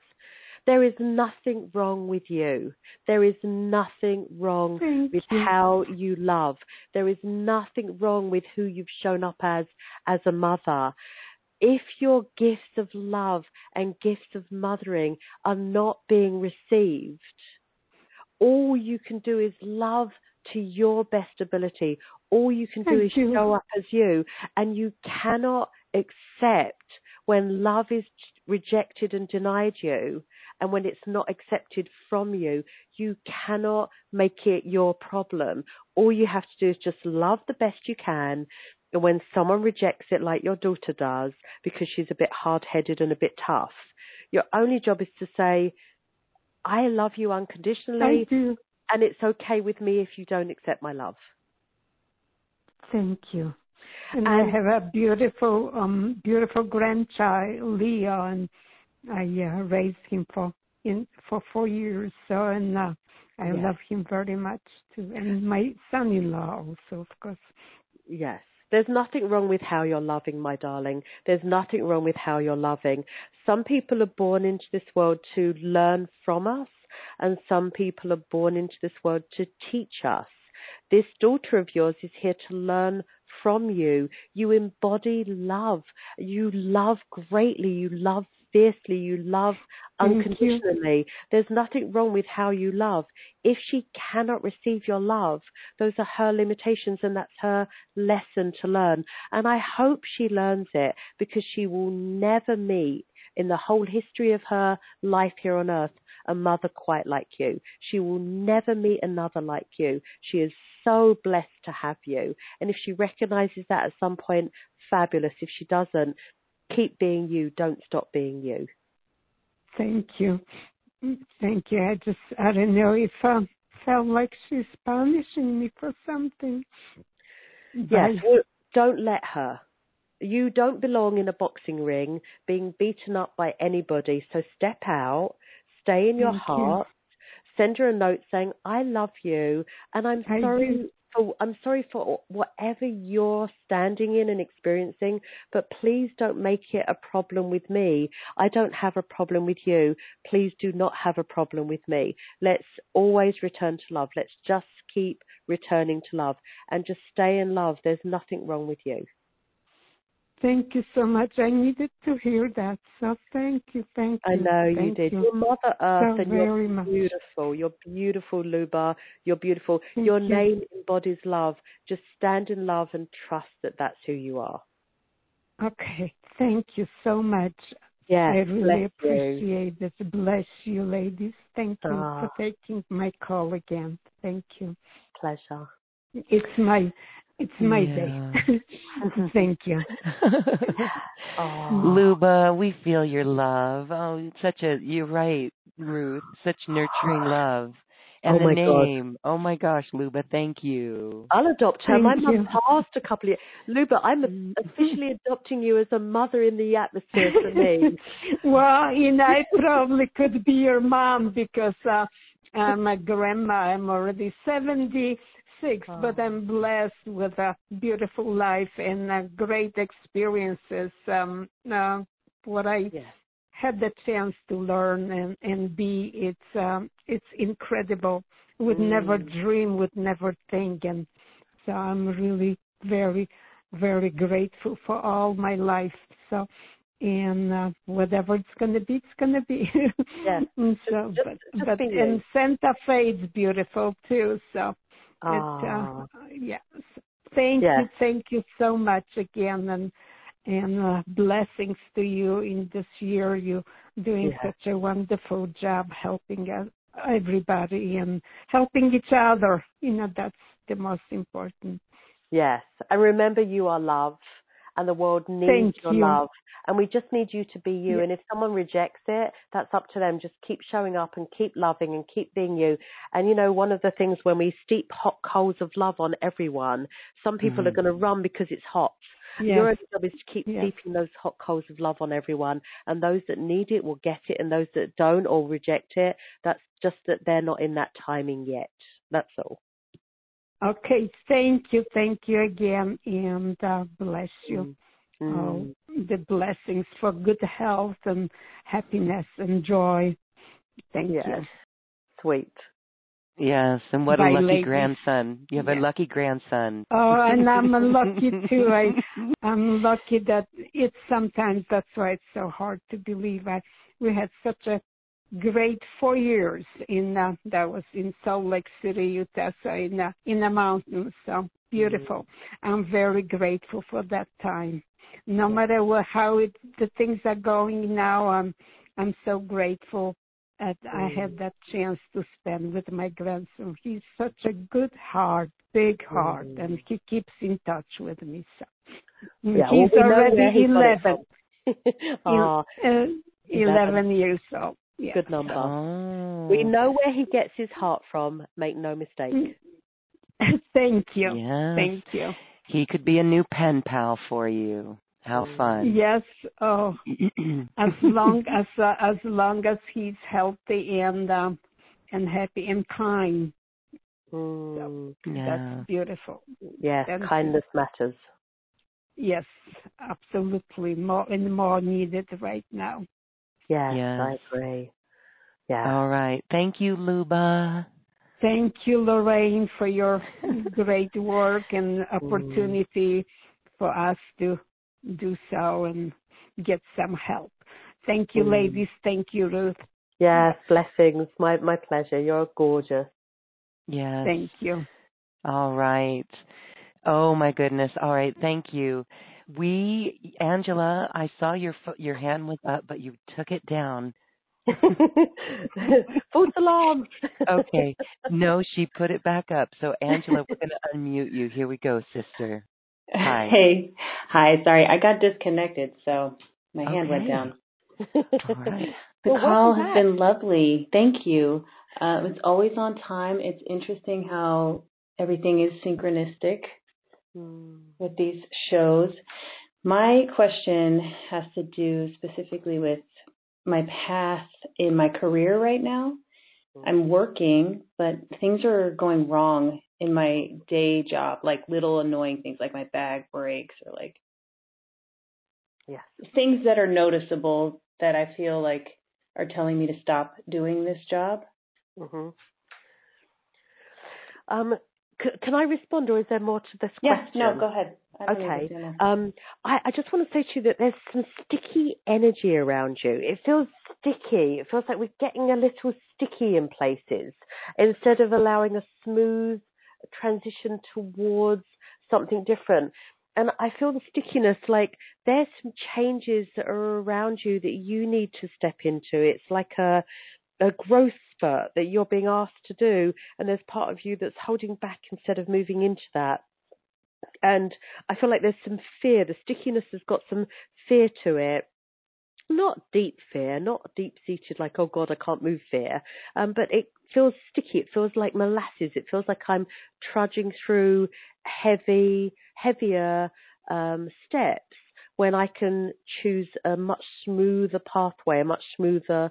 There is nothing wrong with you. There is nothing wrong Thank with you. how you love. There is nothing wrong with who you've shown up as as a mother. If your gifts of love and gifts of mothering are not being received, all you can do is love to your best ability. All you can do Thank is you. show up as you, and you cannot accept when love is rejected and denied you, and when it's not accepted from you, you cannot make it your problem. All you have to do is just love the best you can. And when someone rejects it, like your daughter does, because she's a bit hard headed and a bit tough, your only job is to say, I love you unconditionally. You. And it's okay with me if you don't accept my love. Thank you. And, I have a beautiful, um, beautiful grandchild, Leo, and I uh, raised him for in for four years. So, and uh, I yes. love him very much too, and my son-in-law also, of course. Yes. There's nothing wrong with how you're loving, my darling. There's nothing wrong with how you're loving. Some people are born into this world to learn from us, and some people are born into this world to teach us. This daughter of yours is here to learn from you. You embody love. You love greatly. You love fiercely. You love unconditionally. You. There's nothing wrong with how you love. If she cannot receive your love, those are her limitations and that's her lesson to learn. And I hope she learns it because she will never meet in the whole history of her life here on earth a mother quite like you. She will never meet another like you. She is so blessed to have you. And if she recognizes that at some point, fabulous. If she doesn't, keep being you. Don't stop being you. Thank you. Thank you. I just, I don't know if um, I felt like she's punishing me for something. Yes, well, don't let her. You don't belong in a boxing ring being beaten up by anybody. So step out, stay in your Thank heart, you. send her a note saying, I love you and I'm I sorry do. for I'm sorry for whatever you're standing in and experiencing, but please don't make it a problem with me. I don't have a problem with you. Please do not have a problem with me. Let's always return to love. Let's just keep returning to love and just stay in love. There's nothing wrong with you. Thank you so much. I needed to hear that. So thank you, thank you. I know thank you did. You. You're Mother Earth so and you're much. beautiful. You're beautiful, Luba. You're beautiful. Thank Your you. name embodies love. Just stand in love and trust that that's who you are. Okay. Thank you so much. Yes, I really bless you. appreciate this. Bless you, ladies. Thank you Ah. for taking my call again. Thank you. Pleasure. It's my it's my Yeah. day. Thank you. Oh. Luba, we feel your love. Oh, such a you're right, Ruth. Such nurturing love. And Oh the my God. name. Oh my gosh, Luba, thank you. I'll adopt her. Thank My you. mum passed a couple of years. Luba, I'm officially adopting you as a mother in the atmosphere for me. well, you know, I probably could be your mom because uh, I'm a grandma. I'm already 70, six, oh. but I'm blessed with a beautiful life and uh, great experiences. Um, uh, what I yes. had the chance to learn and, and be, it's um, it's incredible. Would mm. never dream, would never think, and so I'm really very, very grateful for all my life. So and uh, whatever it's going to be, it's going to be. yes. so, just, but just but in Santa Fe, it's beautiful too. So, it, uh, yes. Thank yes. you, thank you so much again, and and uh, blessings to you in this year. You're doing yes. such a wonderful job helping everybody and helping each other. You know that's the most important. Yes, and remember, you are love and the world needs Thank your you. love. And we just need you to be you. And if someone rejects it, that's up to them. Just keep showing up and keep loving and keep being you. And you know, one of the things when we steep hot coals of love on everyone, some people mm-hmm. are going to run because it's hot. Yes. Your job is to keep yes. steeping those hot coals of love on everyone. And those that need it will get it. And those that don't or reject it, that's just that they're not in that timing yet. That's all. Okay, thank you, thank you again, and uh, bless you. Mm. Oh, the blessings for good health and happiness and joy. Thank yes. you. Sweet. Yes, and what Bye, a lucky ladies. grandson. You have yes. a lucky grandson. Oh, and I'm lucky too. I, I'm lucky that it's sometimes that's why it's so hard to believe. I, we had such a great four years in uh, that was in Salt Lake City, Utah, so in uh, in the mountains. So beautiful. Mm-hmm. I'm very grateful for that time. No matter what, how it, the things are going now, I'm I'm so grateful that mm-hmm. I had that chance to spend with my grandson. He's such a good heart, big heart, mm-hmm. and he keeps in touch with me. So yeah, he's well, we already eleven. oh. uh, 11 years old. Yeah. Good number. Oh. We know where he gets his heart from. Make no mistake. Thank you. Yes. Thank you. He could be a new pen pal for you. How fun. Yes. Oh, as long as uh, as long as he's healthy and um, and happy and kind. Mm, yeah. That's beautiful. Yes, That's kindness it. matters. Yes, absolutely. More and more needed right now. Yes, yes. I agree. Yeah. All right. Thank you, Luba. Thank you, Lorraine, for your great work and mm. opportunity mm. for us to do so and get some help. Thank you, mm. ladies. Thank you, Ruth. Yes, blessings. My my pleasure. You're gorgeous. Yes. Thank you. All right. Oh my goodness. All right. Thank you. We, Angela, I saw your fo- your hand was up, but you took it down. False alarm. okay. No, she put it back up. So Angela, we're going to unmute you. Here we go, sister. Hi. Hey. Hi. Sorry, I got disconnected, so my hand okay. went down. All right. The well, call has been lovely. Thank you. Uh, it's always on time. It's interesting how everything is synchronistic. With these shows. My question has to do specifically with my path in my career right now. Mm. I'm working, but things are going wrong in my day job, like little annoying things like my bag breaks or like yes. things that are noticeable that I feel like are telling me to stop doing this job. Mm-hmm. Um, c- can I respond, or is there more to this question? yes, no, go ahead. Okay. Um, I, I just want to say to you that there's some sticky energy around you. It feels sticky. It feels like we're getting a little sticky in places instead of allowing a smooth transition towards something different. And I feel the stickiness like there's some changes that are around you that you need to step into. It's like a a growth spurt that you're being asked to do, and there's part of you that's holding back instead of moving into that. And I feel like there's some fear. The stickiness has got some fear to it. Not deep fear, not deep seated, like, oh God, I can't move fear. Um, but it feels sticky. It feels like molasses. It feels like I'm trudging through heavy, heavier um, steps when I can choose a much smoother pathway, a much smoother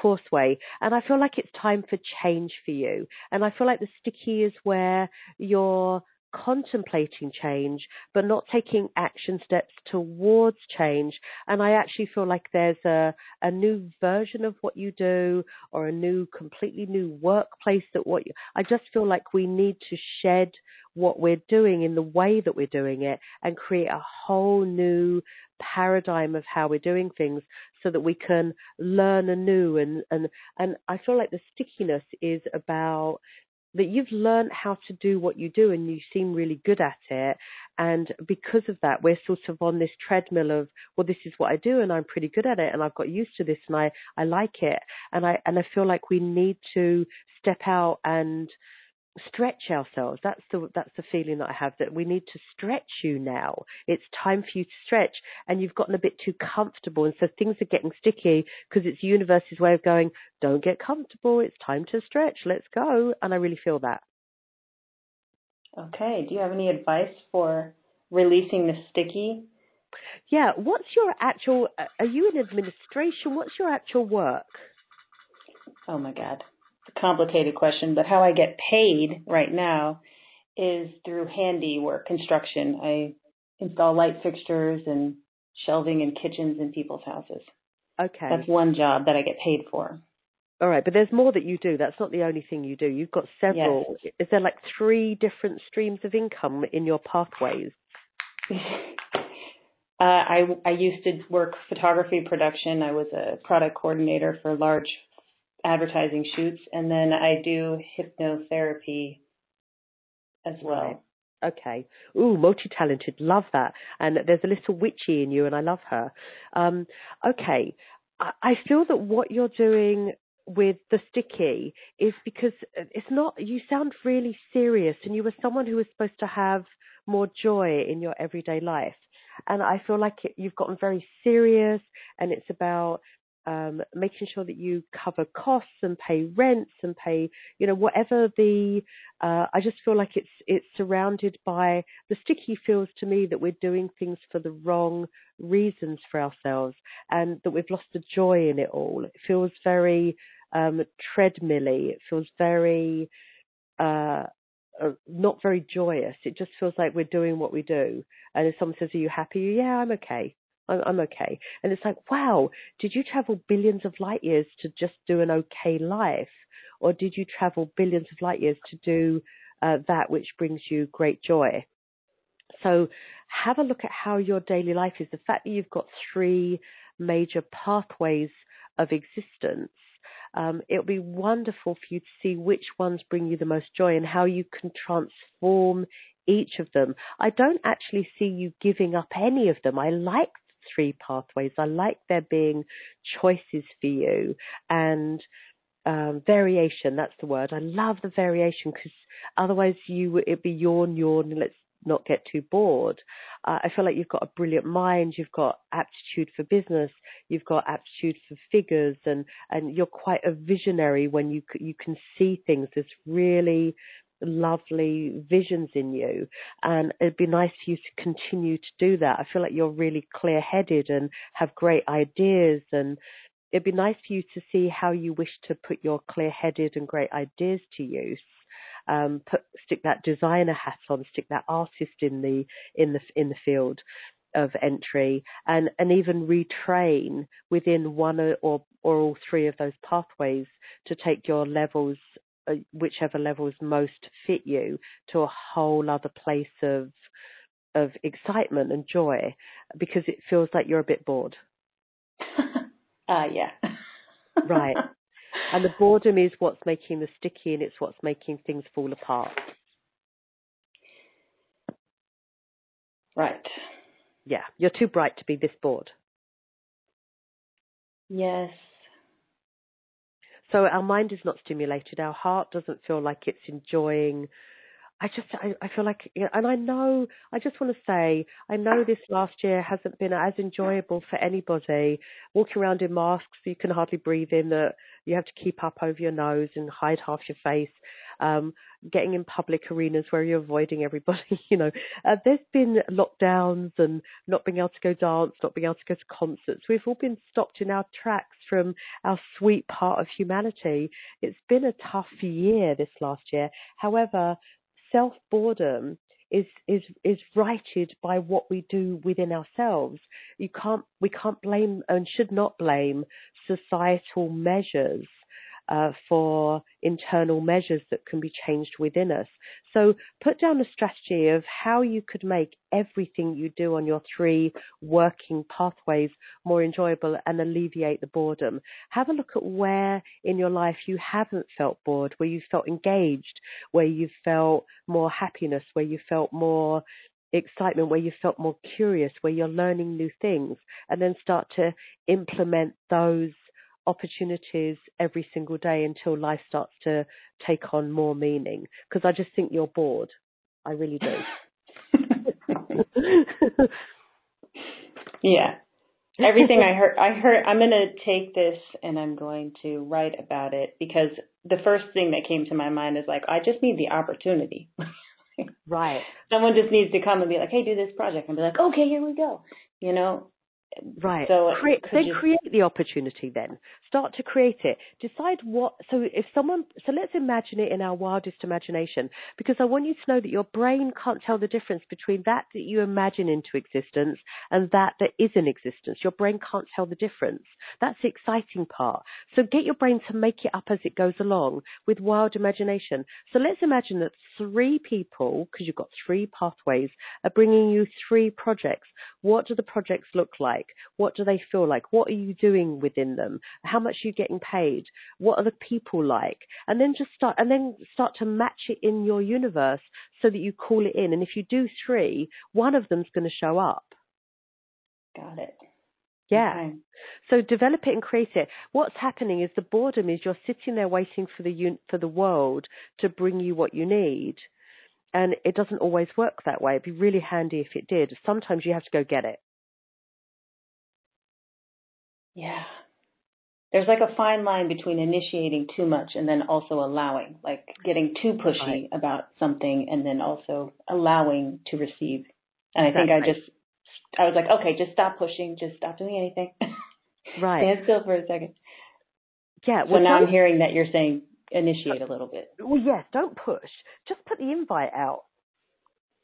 course way. And I feel like it's time for change for you. And I feel like the sticky is where you're contemplating change, but not taking action steps towards change. And I actually feel like there's a, a new version of what you do or a new, completely new workplace that what you, I just feel like we need to shed what we're doing in the way that we're doing it and create a whole new paradigm of how we're doing things so that we can learn anew and and and I feel like the stickiness is about that you've learned how to do what you do and you seem really good at it. And because of that, we're sort of on this treadmill of, well, this is what I do and I'm pretty good at it and I've got used to this and I, I like it. And I, and I feel like we need to step out and stretch ourselves. That's the that's the feeling that I have that we need to stretch you now. It's time for you to stretch, and you've gotten a bit too comfortable, and so things are getting sticky because it's the universe's way of going. Don't get comfortable. It's time to stretch. Let's go. And I really feel that. Okay. Do you have any advice for releasing the sticky? Yeah. What's your actual? Are you in administration? What's your actual work? Oh my God complicated question, but how I get paid right now is through handiwork construction. I install light fixtures and shelving in kitchens in people's houses. Okay. That's one job that I get paid for. All right, but there's more that you do. That's not the only thing you do. You've got several. Yes. Is there like three different streams of income in your pathways? uh, I I used to work photography production. I was a product coordinator for large advertising shoots, and then I do hypnotherapy as well. Okay. Ooh, multi-talented. Love that. And there's a little witchy in you, and I love her. Um, okay. I, I feel that what you're doing with the sticky is because it's not. You sound really serious, and you were someone who was supposed to have more joy in your everyday life. And I feel like it, you've gotten very serious, and it's about um, making sure that you cover costs and pay rents and pay, you know, whatever the. Uh, I just feel like it's it's surrounded by the sticky feels to me that we're doing things for the wrong reasons for ourselves and that we've lost the joy in it all. It feels very um, treadmilly. It feels very. Uh, uh, not very joyous. It just feels like we're doing what we do. And if someone says, "Are you happy?" Yeah, I'm okay. I'm, okay. And it's like, wow, did you travel billions of light years to just do an okay life? Or did you travel billions of light years to do uh, that which brings you great joy? So have a look at how your daily life is. The fact that you've got three major pathways of existence, um, it'll be wonderful for you to see which ones bring you the most joy and how you can transform each of them. I don't actually see you giving up any of them. I like three pathways. I like there being choices for you and um, variation. That's the word. I love the variation because otherwise you it'd be yawn, yawn. Let's not get too bored. Uh, I feel like you've got a brilliant mind. You've got aptitude for business. You've got aptitude for figures, and and you're quite a visionary when you you can see things. There's really lovely visions in you and it'd be nice for you to continue to do that. I feel like you're really clear headed and have great ideas and it'd be nice for you to see how you wish to put your clear headed and great ideas to use. Um, put stick that designer hat on, stick that artist in the in the in the field of entry and, and even retrain within one or, or all three of those pathways to take your levels whichever levels most fit you to a whole other place of of excitement and joy because it feels like you're a bit bored. uh yeah. right. And the boredom is what's making the sticky and it's what's making things fall apart. Right. Yeah, you're too bright to be this bored. Yes. So our mind is not stimulated. Our heart doesn't feel like it's enjoying I just, I, I feel like, and I know, I just want to say, I know this last year hasn't been as enjoyable for anybody. Walking around in masks, you can hardly breathe in, that you have to keep up over your nose and hide half your face. Um, getting in public arenas where you're avoiding everybody, you know. Uh, there's been lockdowns and not being able to go dance, not being able to go to concerts. We've all been stopped in our tracks from our sweet part of humanity. It's been a tough year this last year. However, self boredom is is is righted by what we do within ourselves. You can't we can't blame and should not blame societal measures uh, for internal measures that can be changed within us. So put down a strategy of how you could make everything you do on your three working pathways more enjoyable and alleviate the boredom. Have a look at where in your life you haven't felt bored, where you felt engaged, where you felt more happiness, where you felt more excitement, where you felt more curious, where you're learning new things, and then start to implement those opportunities every single day until life starts to take on more meaning. Because I just think you're bored. I really do. yeah. Everything I heard, I heard, I'm going to take this and I'm going to write about it because the first thing that came to my mind is like, I just need the opportunity. right. Someone just needs to come and be like, hey, do this project. And be like, okay, here we go. You know, Right. So uh, create, then you... create the opportunity then. Start to create it. Decide what, so if someone, so let's imagine it in our wildest imagination, because I want you to know that your brain can't tell the difference between that that you imagine into existence and that that is in existence. Your brain can't tell the difference. That's the exciting part. So get your brain to make it up as it goes along with wild imagination. So let's imagine that three people, because you've got three pathways, are bringing you three projects. What do the projects look like? Like? What do they feel like? What are you doing within them? How much are you getting paid? What are the people like? And then just start, and then start to match it in your universe so that you call it in. And if you do three, one of them's going to show up. Got it. Yeah. Okay. So develop it and create it. What's happening is the boredom is you're sitting there waiting for the un- for the world to bring you what you need. And it doesn't always work that way. It'd be really handy if it did. Sometimes you have to go get it. Yeah. There's like a fine line between initiating too much and then also allowing, like getting too pushy right. about something and then also allowing to receive. And I think I just, I was like, okay, just stop pushing, just stop doing anything. Right. Stand still for a second. Yeah. Well, so now I'm hearing that you're saying initiate a little bit. Well, yes, don't push. Just put the invite out.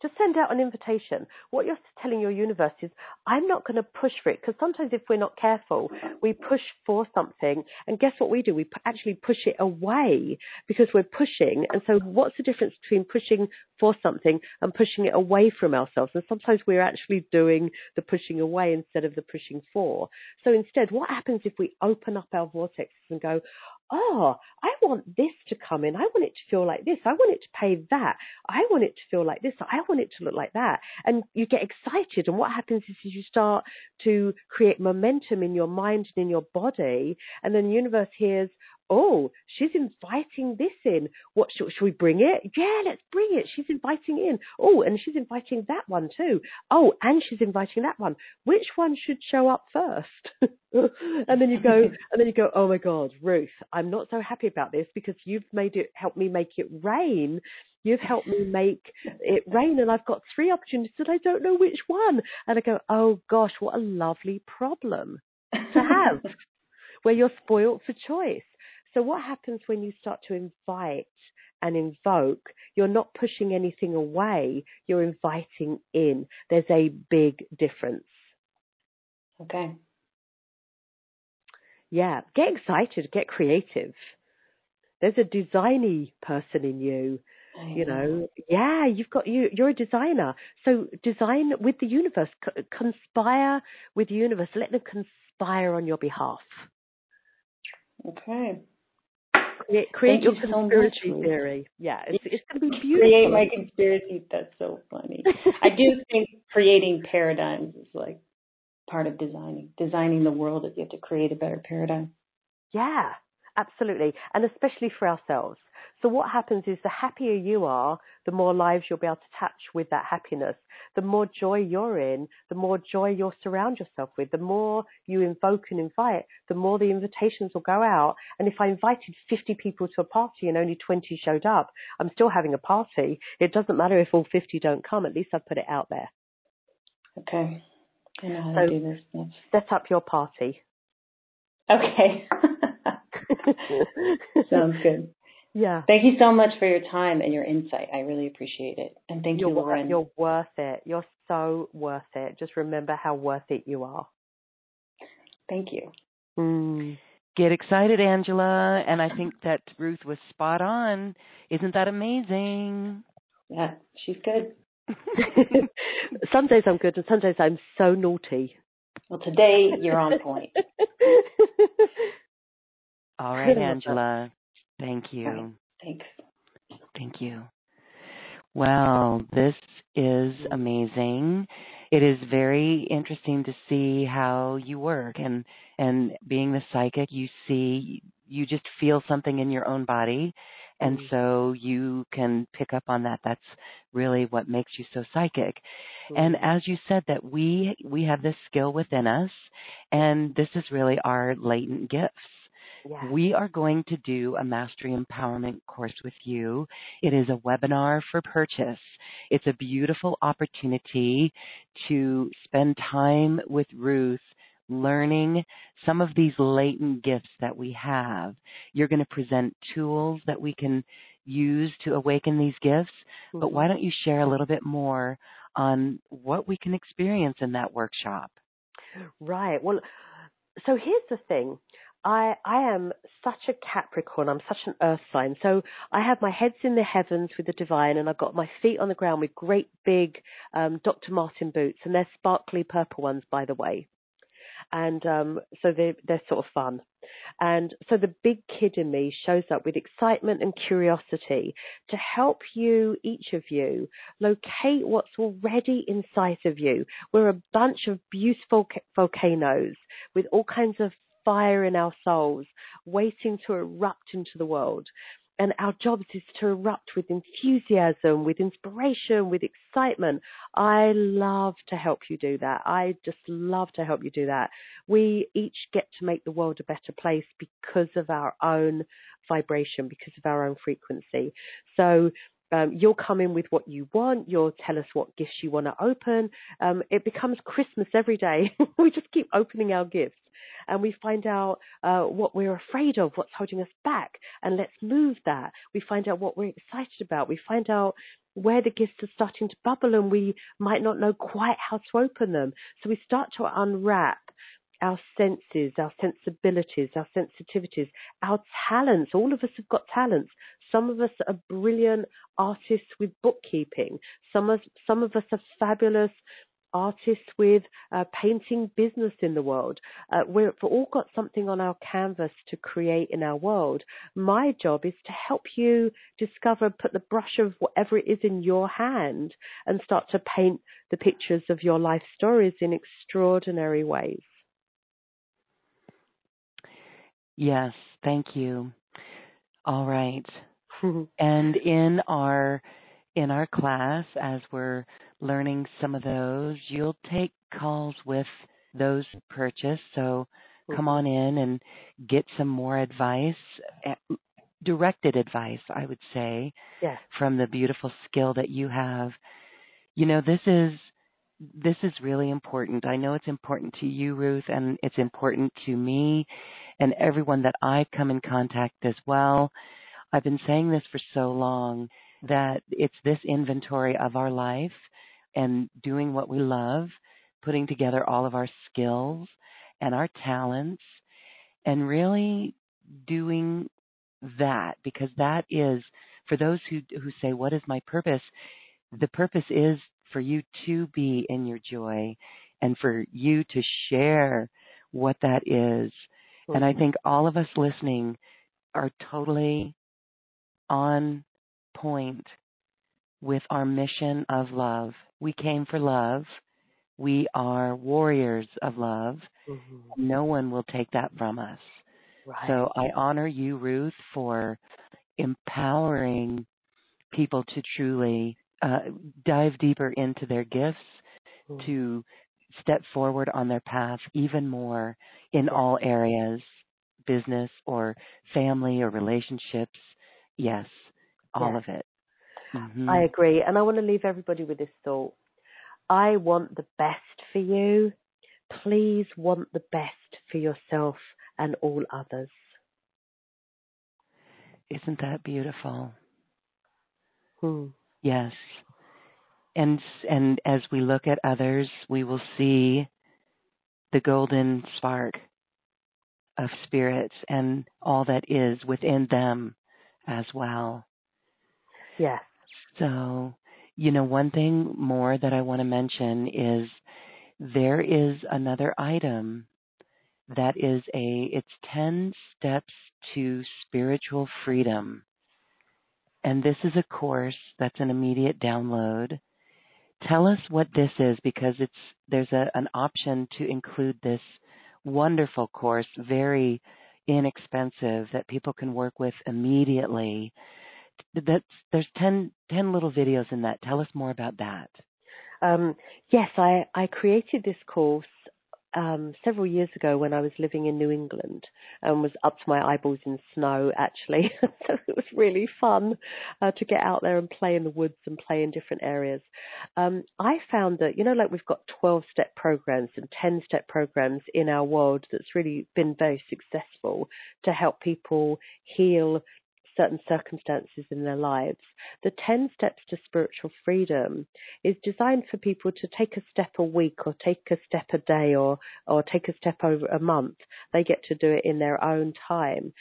Just send out an invitation. What you're telling your universe is, I'm not going to push for it because sometimes if we're not careful, we push for something, and guess what we do? We actually push it away because we're pushing. And so, what's the difference between pushing for something and pushing it away from ourselves? And sometimes we're actually doing the pushing away instead of the pushing for. So instead, what happens if we open up our vortexes and go, oh, I want this to come in. I want it to feel like this. I want it to pay that. I want it to feel like this. I want it to look like that. And you get excited. And what happens is you start to create momentum in your mind and in your body. And then the universe hears, oh, she's inviting this in. What should, should, we bring it? Yeah, let's bring it. She's inviting in. Oh, and she's inviting that one too. Oh, and she's inviting that one. Which one should show up first? and then you go, and then you go, oh my God, Ruth, I'm not so happy about this because you've made it, helped me make it rain. You've helped me make it rain, and I've got three opportunities, and I don't know which one. And I go, oh gosh, what a lovely problem to have, where you're spoilt for choice. So what happens when you start to invite and invoke? You're not pushing anything away, you're inviting in. There's a big difference. Okay. Yeah, get excited, get creative. There's a designy person in you. You know, yeah, you've got you. You're a designer, so design with the universe. C- conspire with the universe. Let them conspire on your behalf. Okay. Create, create your conspiracy so theory. Yeah, it's, it's going to be beautiful. Create my conspiracy. That's so funny. I do think creating paradigms is like part of designing. Designing the world is you have to create a better paradigm. Yeah. Absolutely. And especially for ourselves. So what happens is the happier you are, the more lives you'll be able to touch with that happiness. The more joy you're in, the more joy you'll surround yourself with. The more you invoke and invite, the more the invitations will go out. And if I invited 50 people to a party and only 20 showed up, I'm still having a party. It doesn't matter if all 50 don't come. At least I've put it out there. Okay. I know how so to do this. Set up your party. Okay. Sounds good. Yeah. Thank you so much for your time and your insight. I really appreciate it. And thank you're, you, Lauren. You're worth it. You're so worth it. Just remember how worth it you are. Thank you. Mm. Get excited, Angela. And I think that Ruth was spot on. Isn't that amazing? Yeah, she's good. some days I'm good and some days I'm so naughty. Well, today you're on point. All right, Angela. Thank you. Right. Thanks. Thank you. Well, this is amazing. It is very interesting to see how you work and and being the psychic, you see you just feel something in your own body and mm-hmm. so you can pick up on that. That's really what makes you so psychic. Mm-hmm. And as you said that we we have this skill within us and this is really our latent gifts yeah. We are going to do a mastery empowerment course with you. It is a webinar for purchase. It's a beautiful opportunity to spend time with Ruth learning some of these latent gifts that we have. You're going to present tools that we can use to awaken these gifts, mm-hmm. but why don't you share a little bit more on what we can experience in that workshop? Right. Well, so here's the thing. I I am such a Capricorn. I'm such an Earth sign. So I have my heads in the heavens with the divine, and I've got my feet on the ground with great big um, Dr. Martin boots, and they're sparkly purple ones, by the way. And um, so they they're sort of fun. And so the big kid in me shows up with excitement and curiosity to help you, each of you, locate what's already inside of you. We're a bunch of beautiful volcanoes with all kinds of fire in our souls waiting to erupt into the world. And our job is to erupt with enthusiasm, with inspiration, with excitement. I love to help you do that. I just love to help you do that. We each get to make the world a better place because of our own vibration, because of our own frequency. So um, you'll come in with what you want. You'll tell us what gifts you want to open. Um, it becomes Christmas every day. we just keep opening our gifts and we find out uh, what we're afraid of, what's holding us back, and let's move that. We find out what we're excited about. We find out where the gifts are starting to bubble and we might not know quite how to open them. So we start to unwrap our senses, our sensibilities, our sensitivities, our talents. All of us have got talents. Some of us are brilliant artists with bookkeeping. Some of, some of us are fabulous artists with uh, painting business in the world. Uh, we've all got something on our canvas to create in our world. My job is to help you discover, put the brush of whatever it is in your hand and start to paint the pictures of your life stories in extraordinary ways. Yes, thank you. All right. and in our in our class as we're learning some of those. You'll take calls with those purchase. So come on in and get some more advice, eh, directed advice, I would say, yes. from the beautiful skill that you have. You know, this is this is really important. I know it's important to you, Ruth, and it's important to me and everyone that I come in contact as well. I've been saying this for so long that it's this inventory of our life and doing what we love, putting together all of our skills and our talents, and really doing that because that is for those who who say what is my purpose the purpose is for you to be in your joy and for you to share what that is. Mm-hmm. and i think all of us listening are totally on point with our mission of love. We came for love. We are warriors of love. Mm-hmm. No one will take that from us. Right. So I honor you, Ruth, for empowering people to truly uh, dive deeper into their gifts, mm. to step forward on their path even more in all areas business or family or relationships. Yes, all of it. Mm-hmm. I agree. And I want to leave everybody with this thought. I want the best for you. Please want the best for yourself and all others. Isn't that beautiful? Hmm. Yes. And and as we look at others, we will see the golden spark of spirits and all that is within them as well. Yes. So, you know, one thing more that I want to mention is there is another item that is a it's 10 steps to spiritual freedom. And this is a course that's an immediate download. Tell us what this is because it's there's a, an option to include this wonderful course, very inexpensive that people can work with immediately. That's there's 10, 10 little videos in that. Tell us more about that. Um, yes, I, I created this course um, several years ago when I was living in New England and was up to my eyeballs in snow actually. so it was really fun uh, to get out there and play in the woods and play in different areas. Um, I found that, you know, like we've got 12 step programs and 10 step programs in our world that's really been very successful to help people heal certain circumstances in their lives. The 10 Steps to Spiritual Freedom is designed for people to take a step a week or take a step a day or, or take a step over a month. They get to do it in their own time.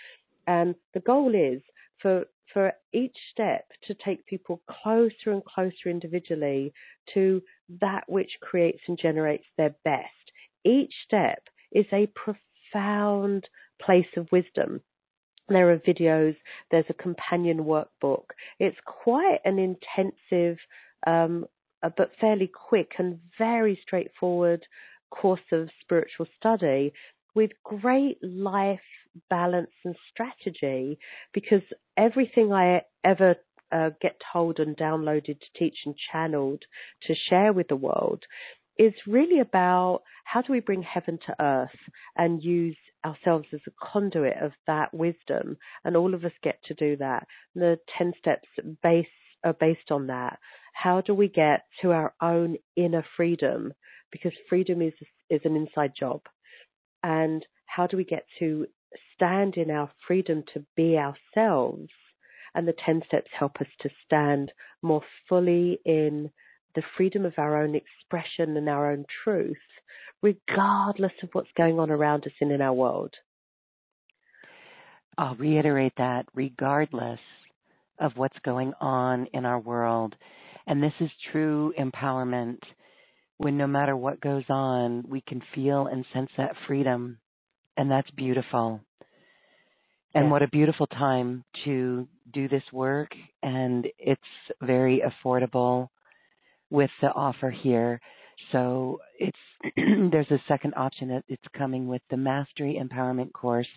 And the goal is for for each step to take people closer and closer individually to that which creates and generates their best. Each step is a profound place of wisdom there are videos, there's a companion workbook. It's quite an intensive, um, uh, but fairly quick and very straightforward course of spiritual study with great life balance and strategy because everything I ever uh, get told and downloaded to teach and channeled to share with the world is really about how do we bring heaven to earth and use ourselves as a conduit of that wisdom, and all of us get to do that. The 10 steps base are based on that. How do we get to our own inner freedom? Because freedom is, is an inside job. And how do we get to stand in our freedom to be ourselves? And the 10 steps help us to stand more fully in the freedom of our own expression and our own truth, regardless of what's going on around us and in our world. I'll reiterate that regardless of what's going on in our world. And this is true empowerment when no matter what goes on, we can feel and sense that freedom. And that's beautiful. And what a beautiful time to do this work. And it's very affordable with the offer here. So it's there's a second option that it's coming with the Mastery Empowerment course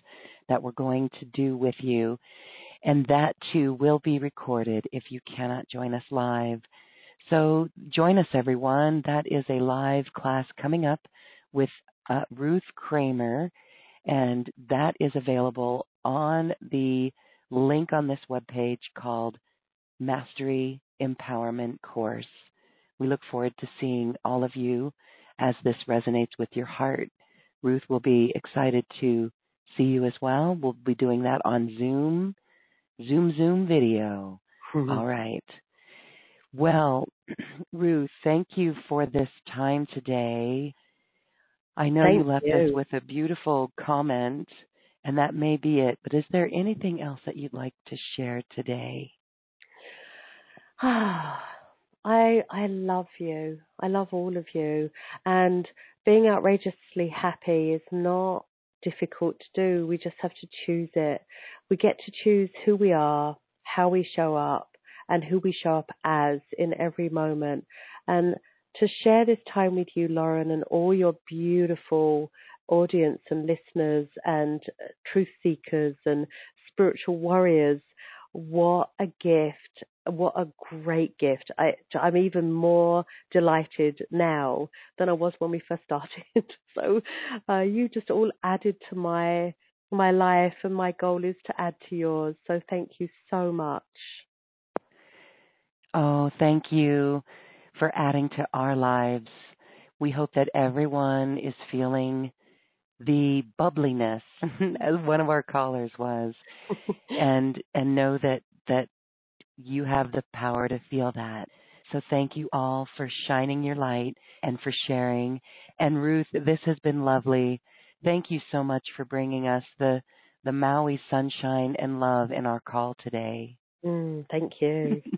that we're going to do with you. And that too will be recorded if you cannot join us live. So join us everyone. That is a live class coming up with uh, Ruth Kramer and that is available on the link on this webpage called Mastery Empowerment Course. We look forward to seeing all of you as this resonates with your heart. Ruth will be excited to see you as well. We'll be doing that on Zoom, Zoom, Zoom video. Mm-hmm. All right. Well, Ruth, thank you for this time today. I know thank you left you. us with a beautiful comment, and that may be it, but is there anything else that you'd like to share today? I I love you. I love all of you. And being outrageously happy is not difficult to do. We just have to choose it. We get to choose who we are, how we show up, and who we show up as in every moment. And to share this time with you, Lauren, and all your beautiful audience and listeners and uh, truth seekers and spiritual warriors what a gift what a great gift. I, i'm even more delighted now than i was when we first started. So uh, you just all added to my my life and my goal is to add to yours. So thank you so much. Oh thank you for adding to our lives. We hope that everyone is feeling the bubbliness as one of our callers was and and know that that you have the power to feel that so thank you all for shining your light and for sharing and ruth this has been lovely thank you so much for bringing us the the maui sunshine and love in our call today mm, thank you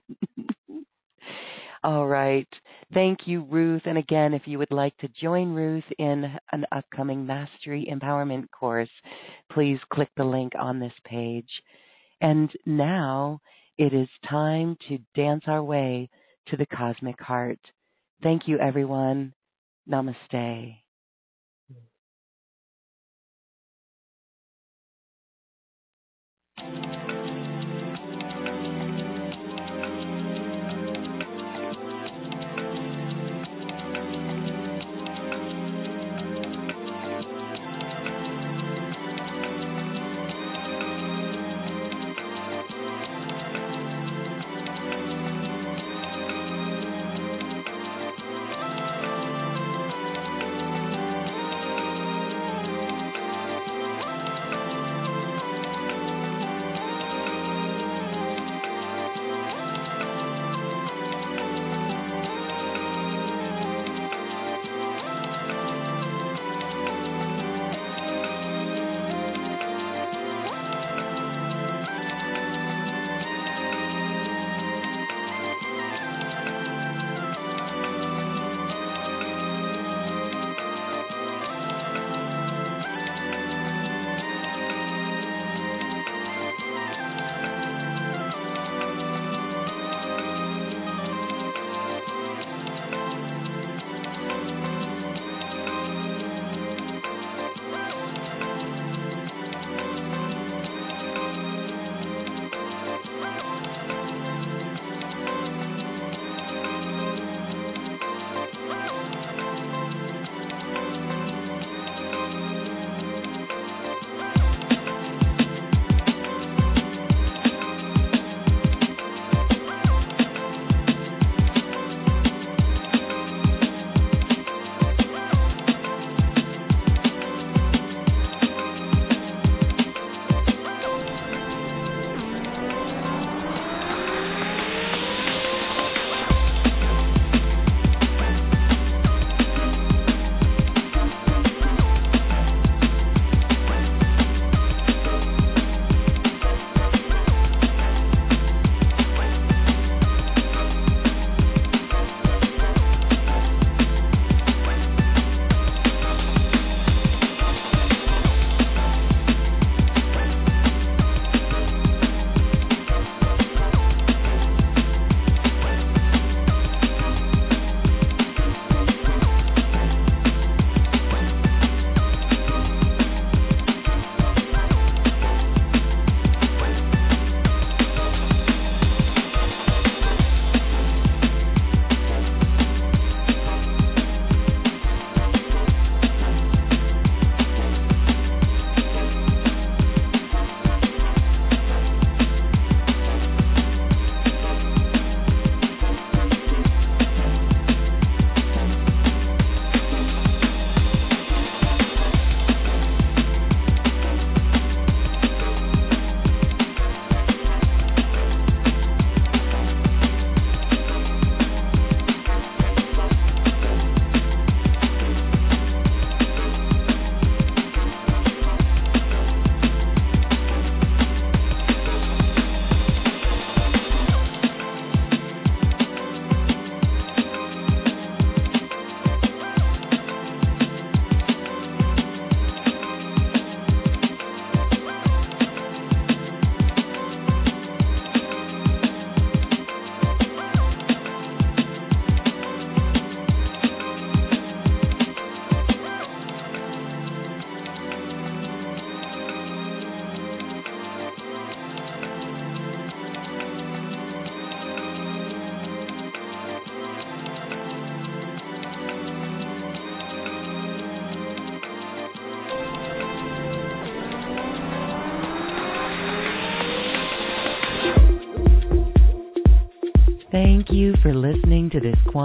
all right. Thank you, Ruth. And again, if you would like to join Ruth in an upcoming Mastery Empowerment course, please click the link on this page. And now it is time to dance our way to the cosmic heart. Thank you, everyone. Namaste.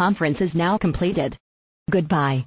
Conference is now completed. Goodbye.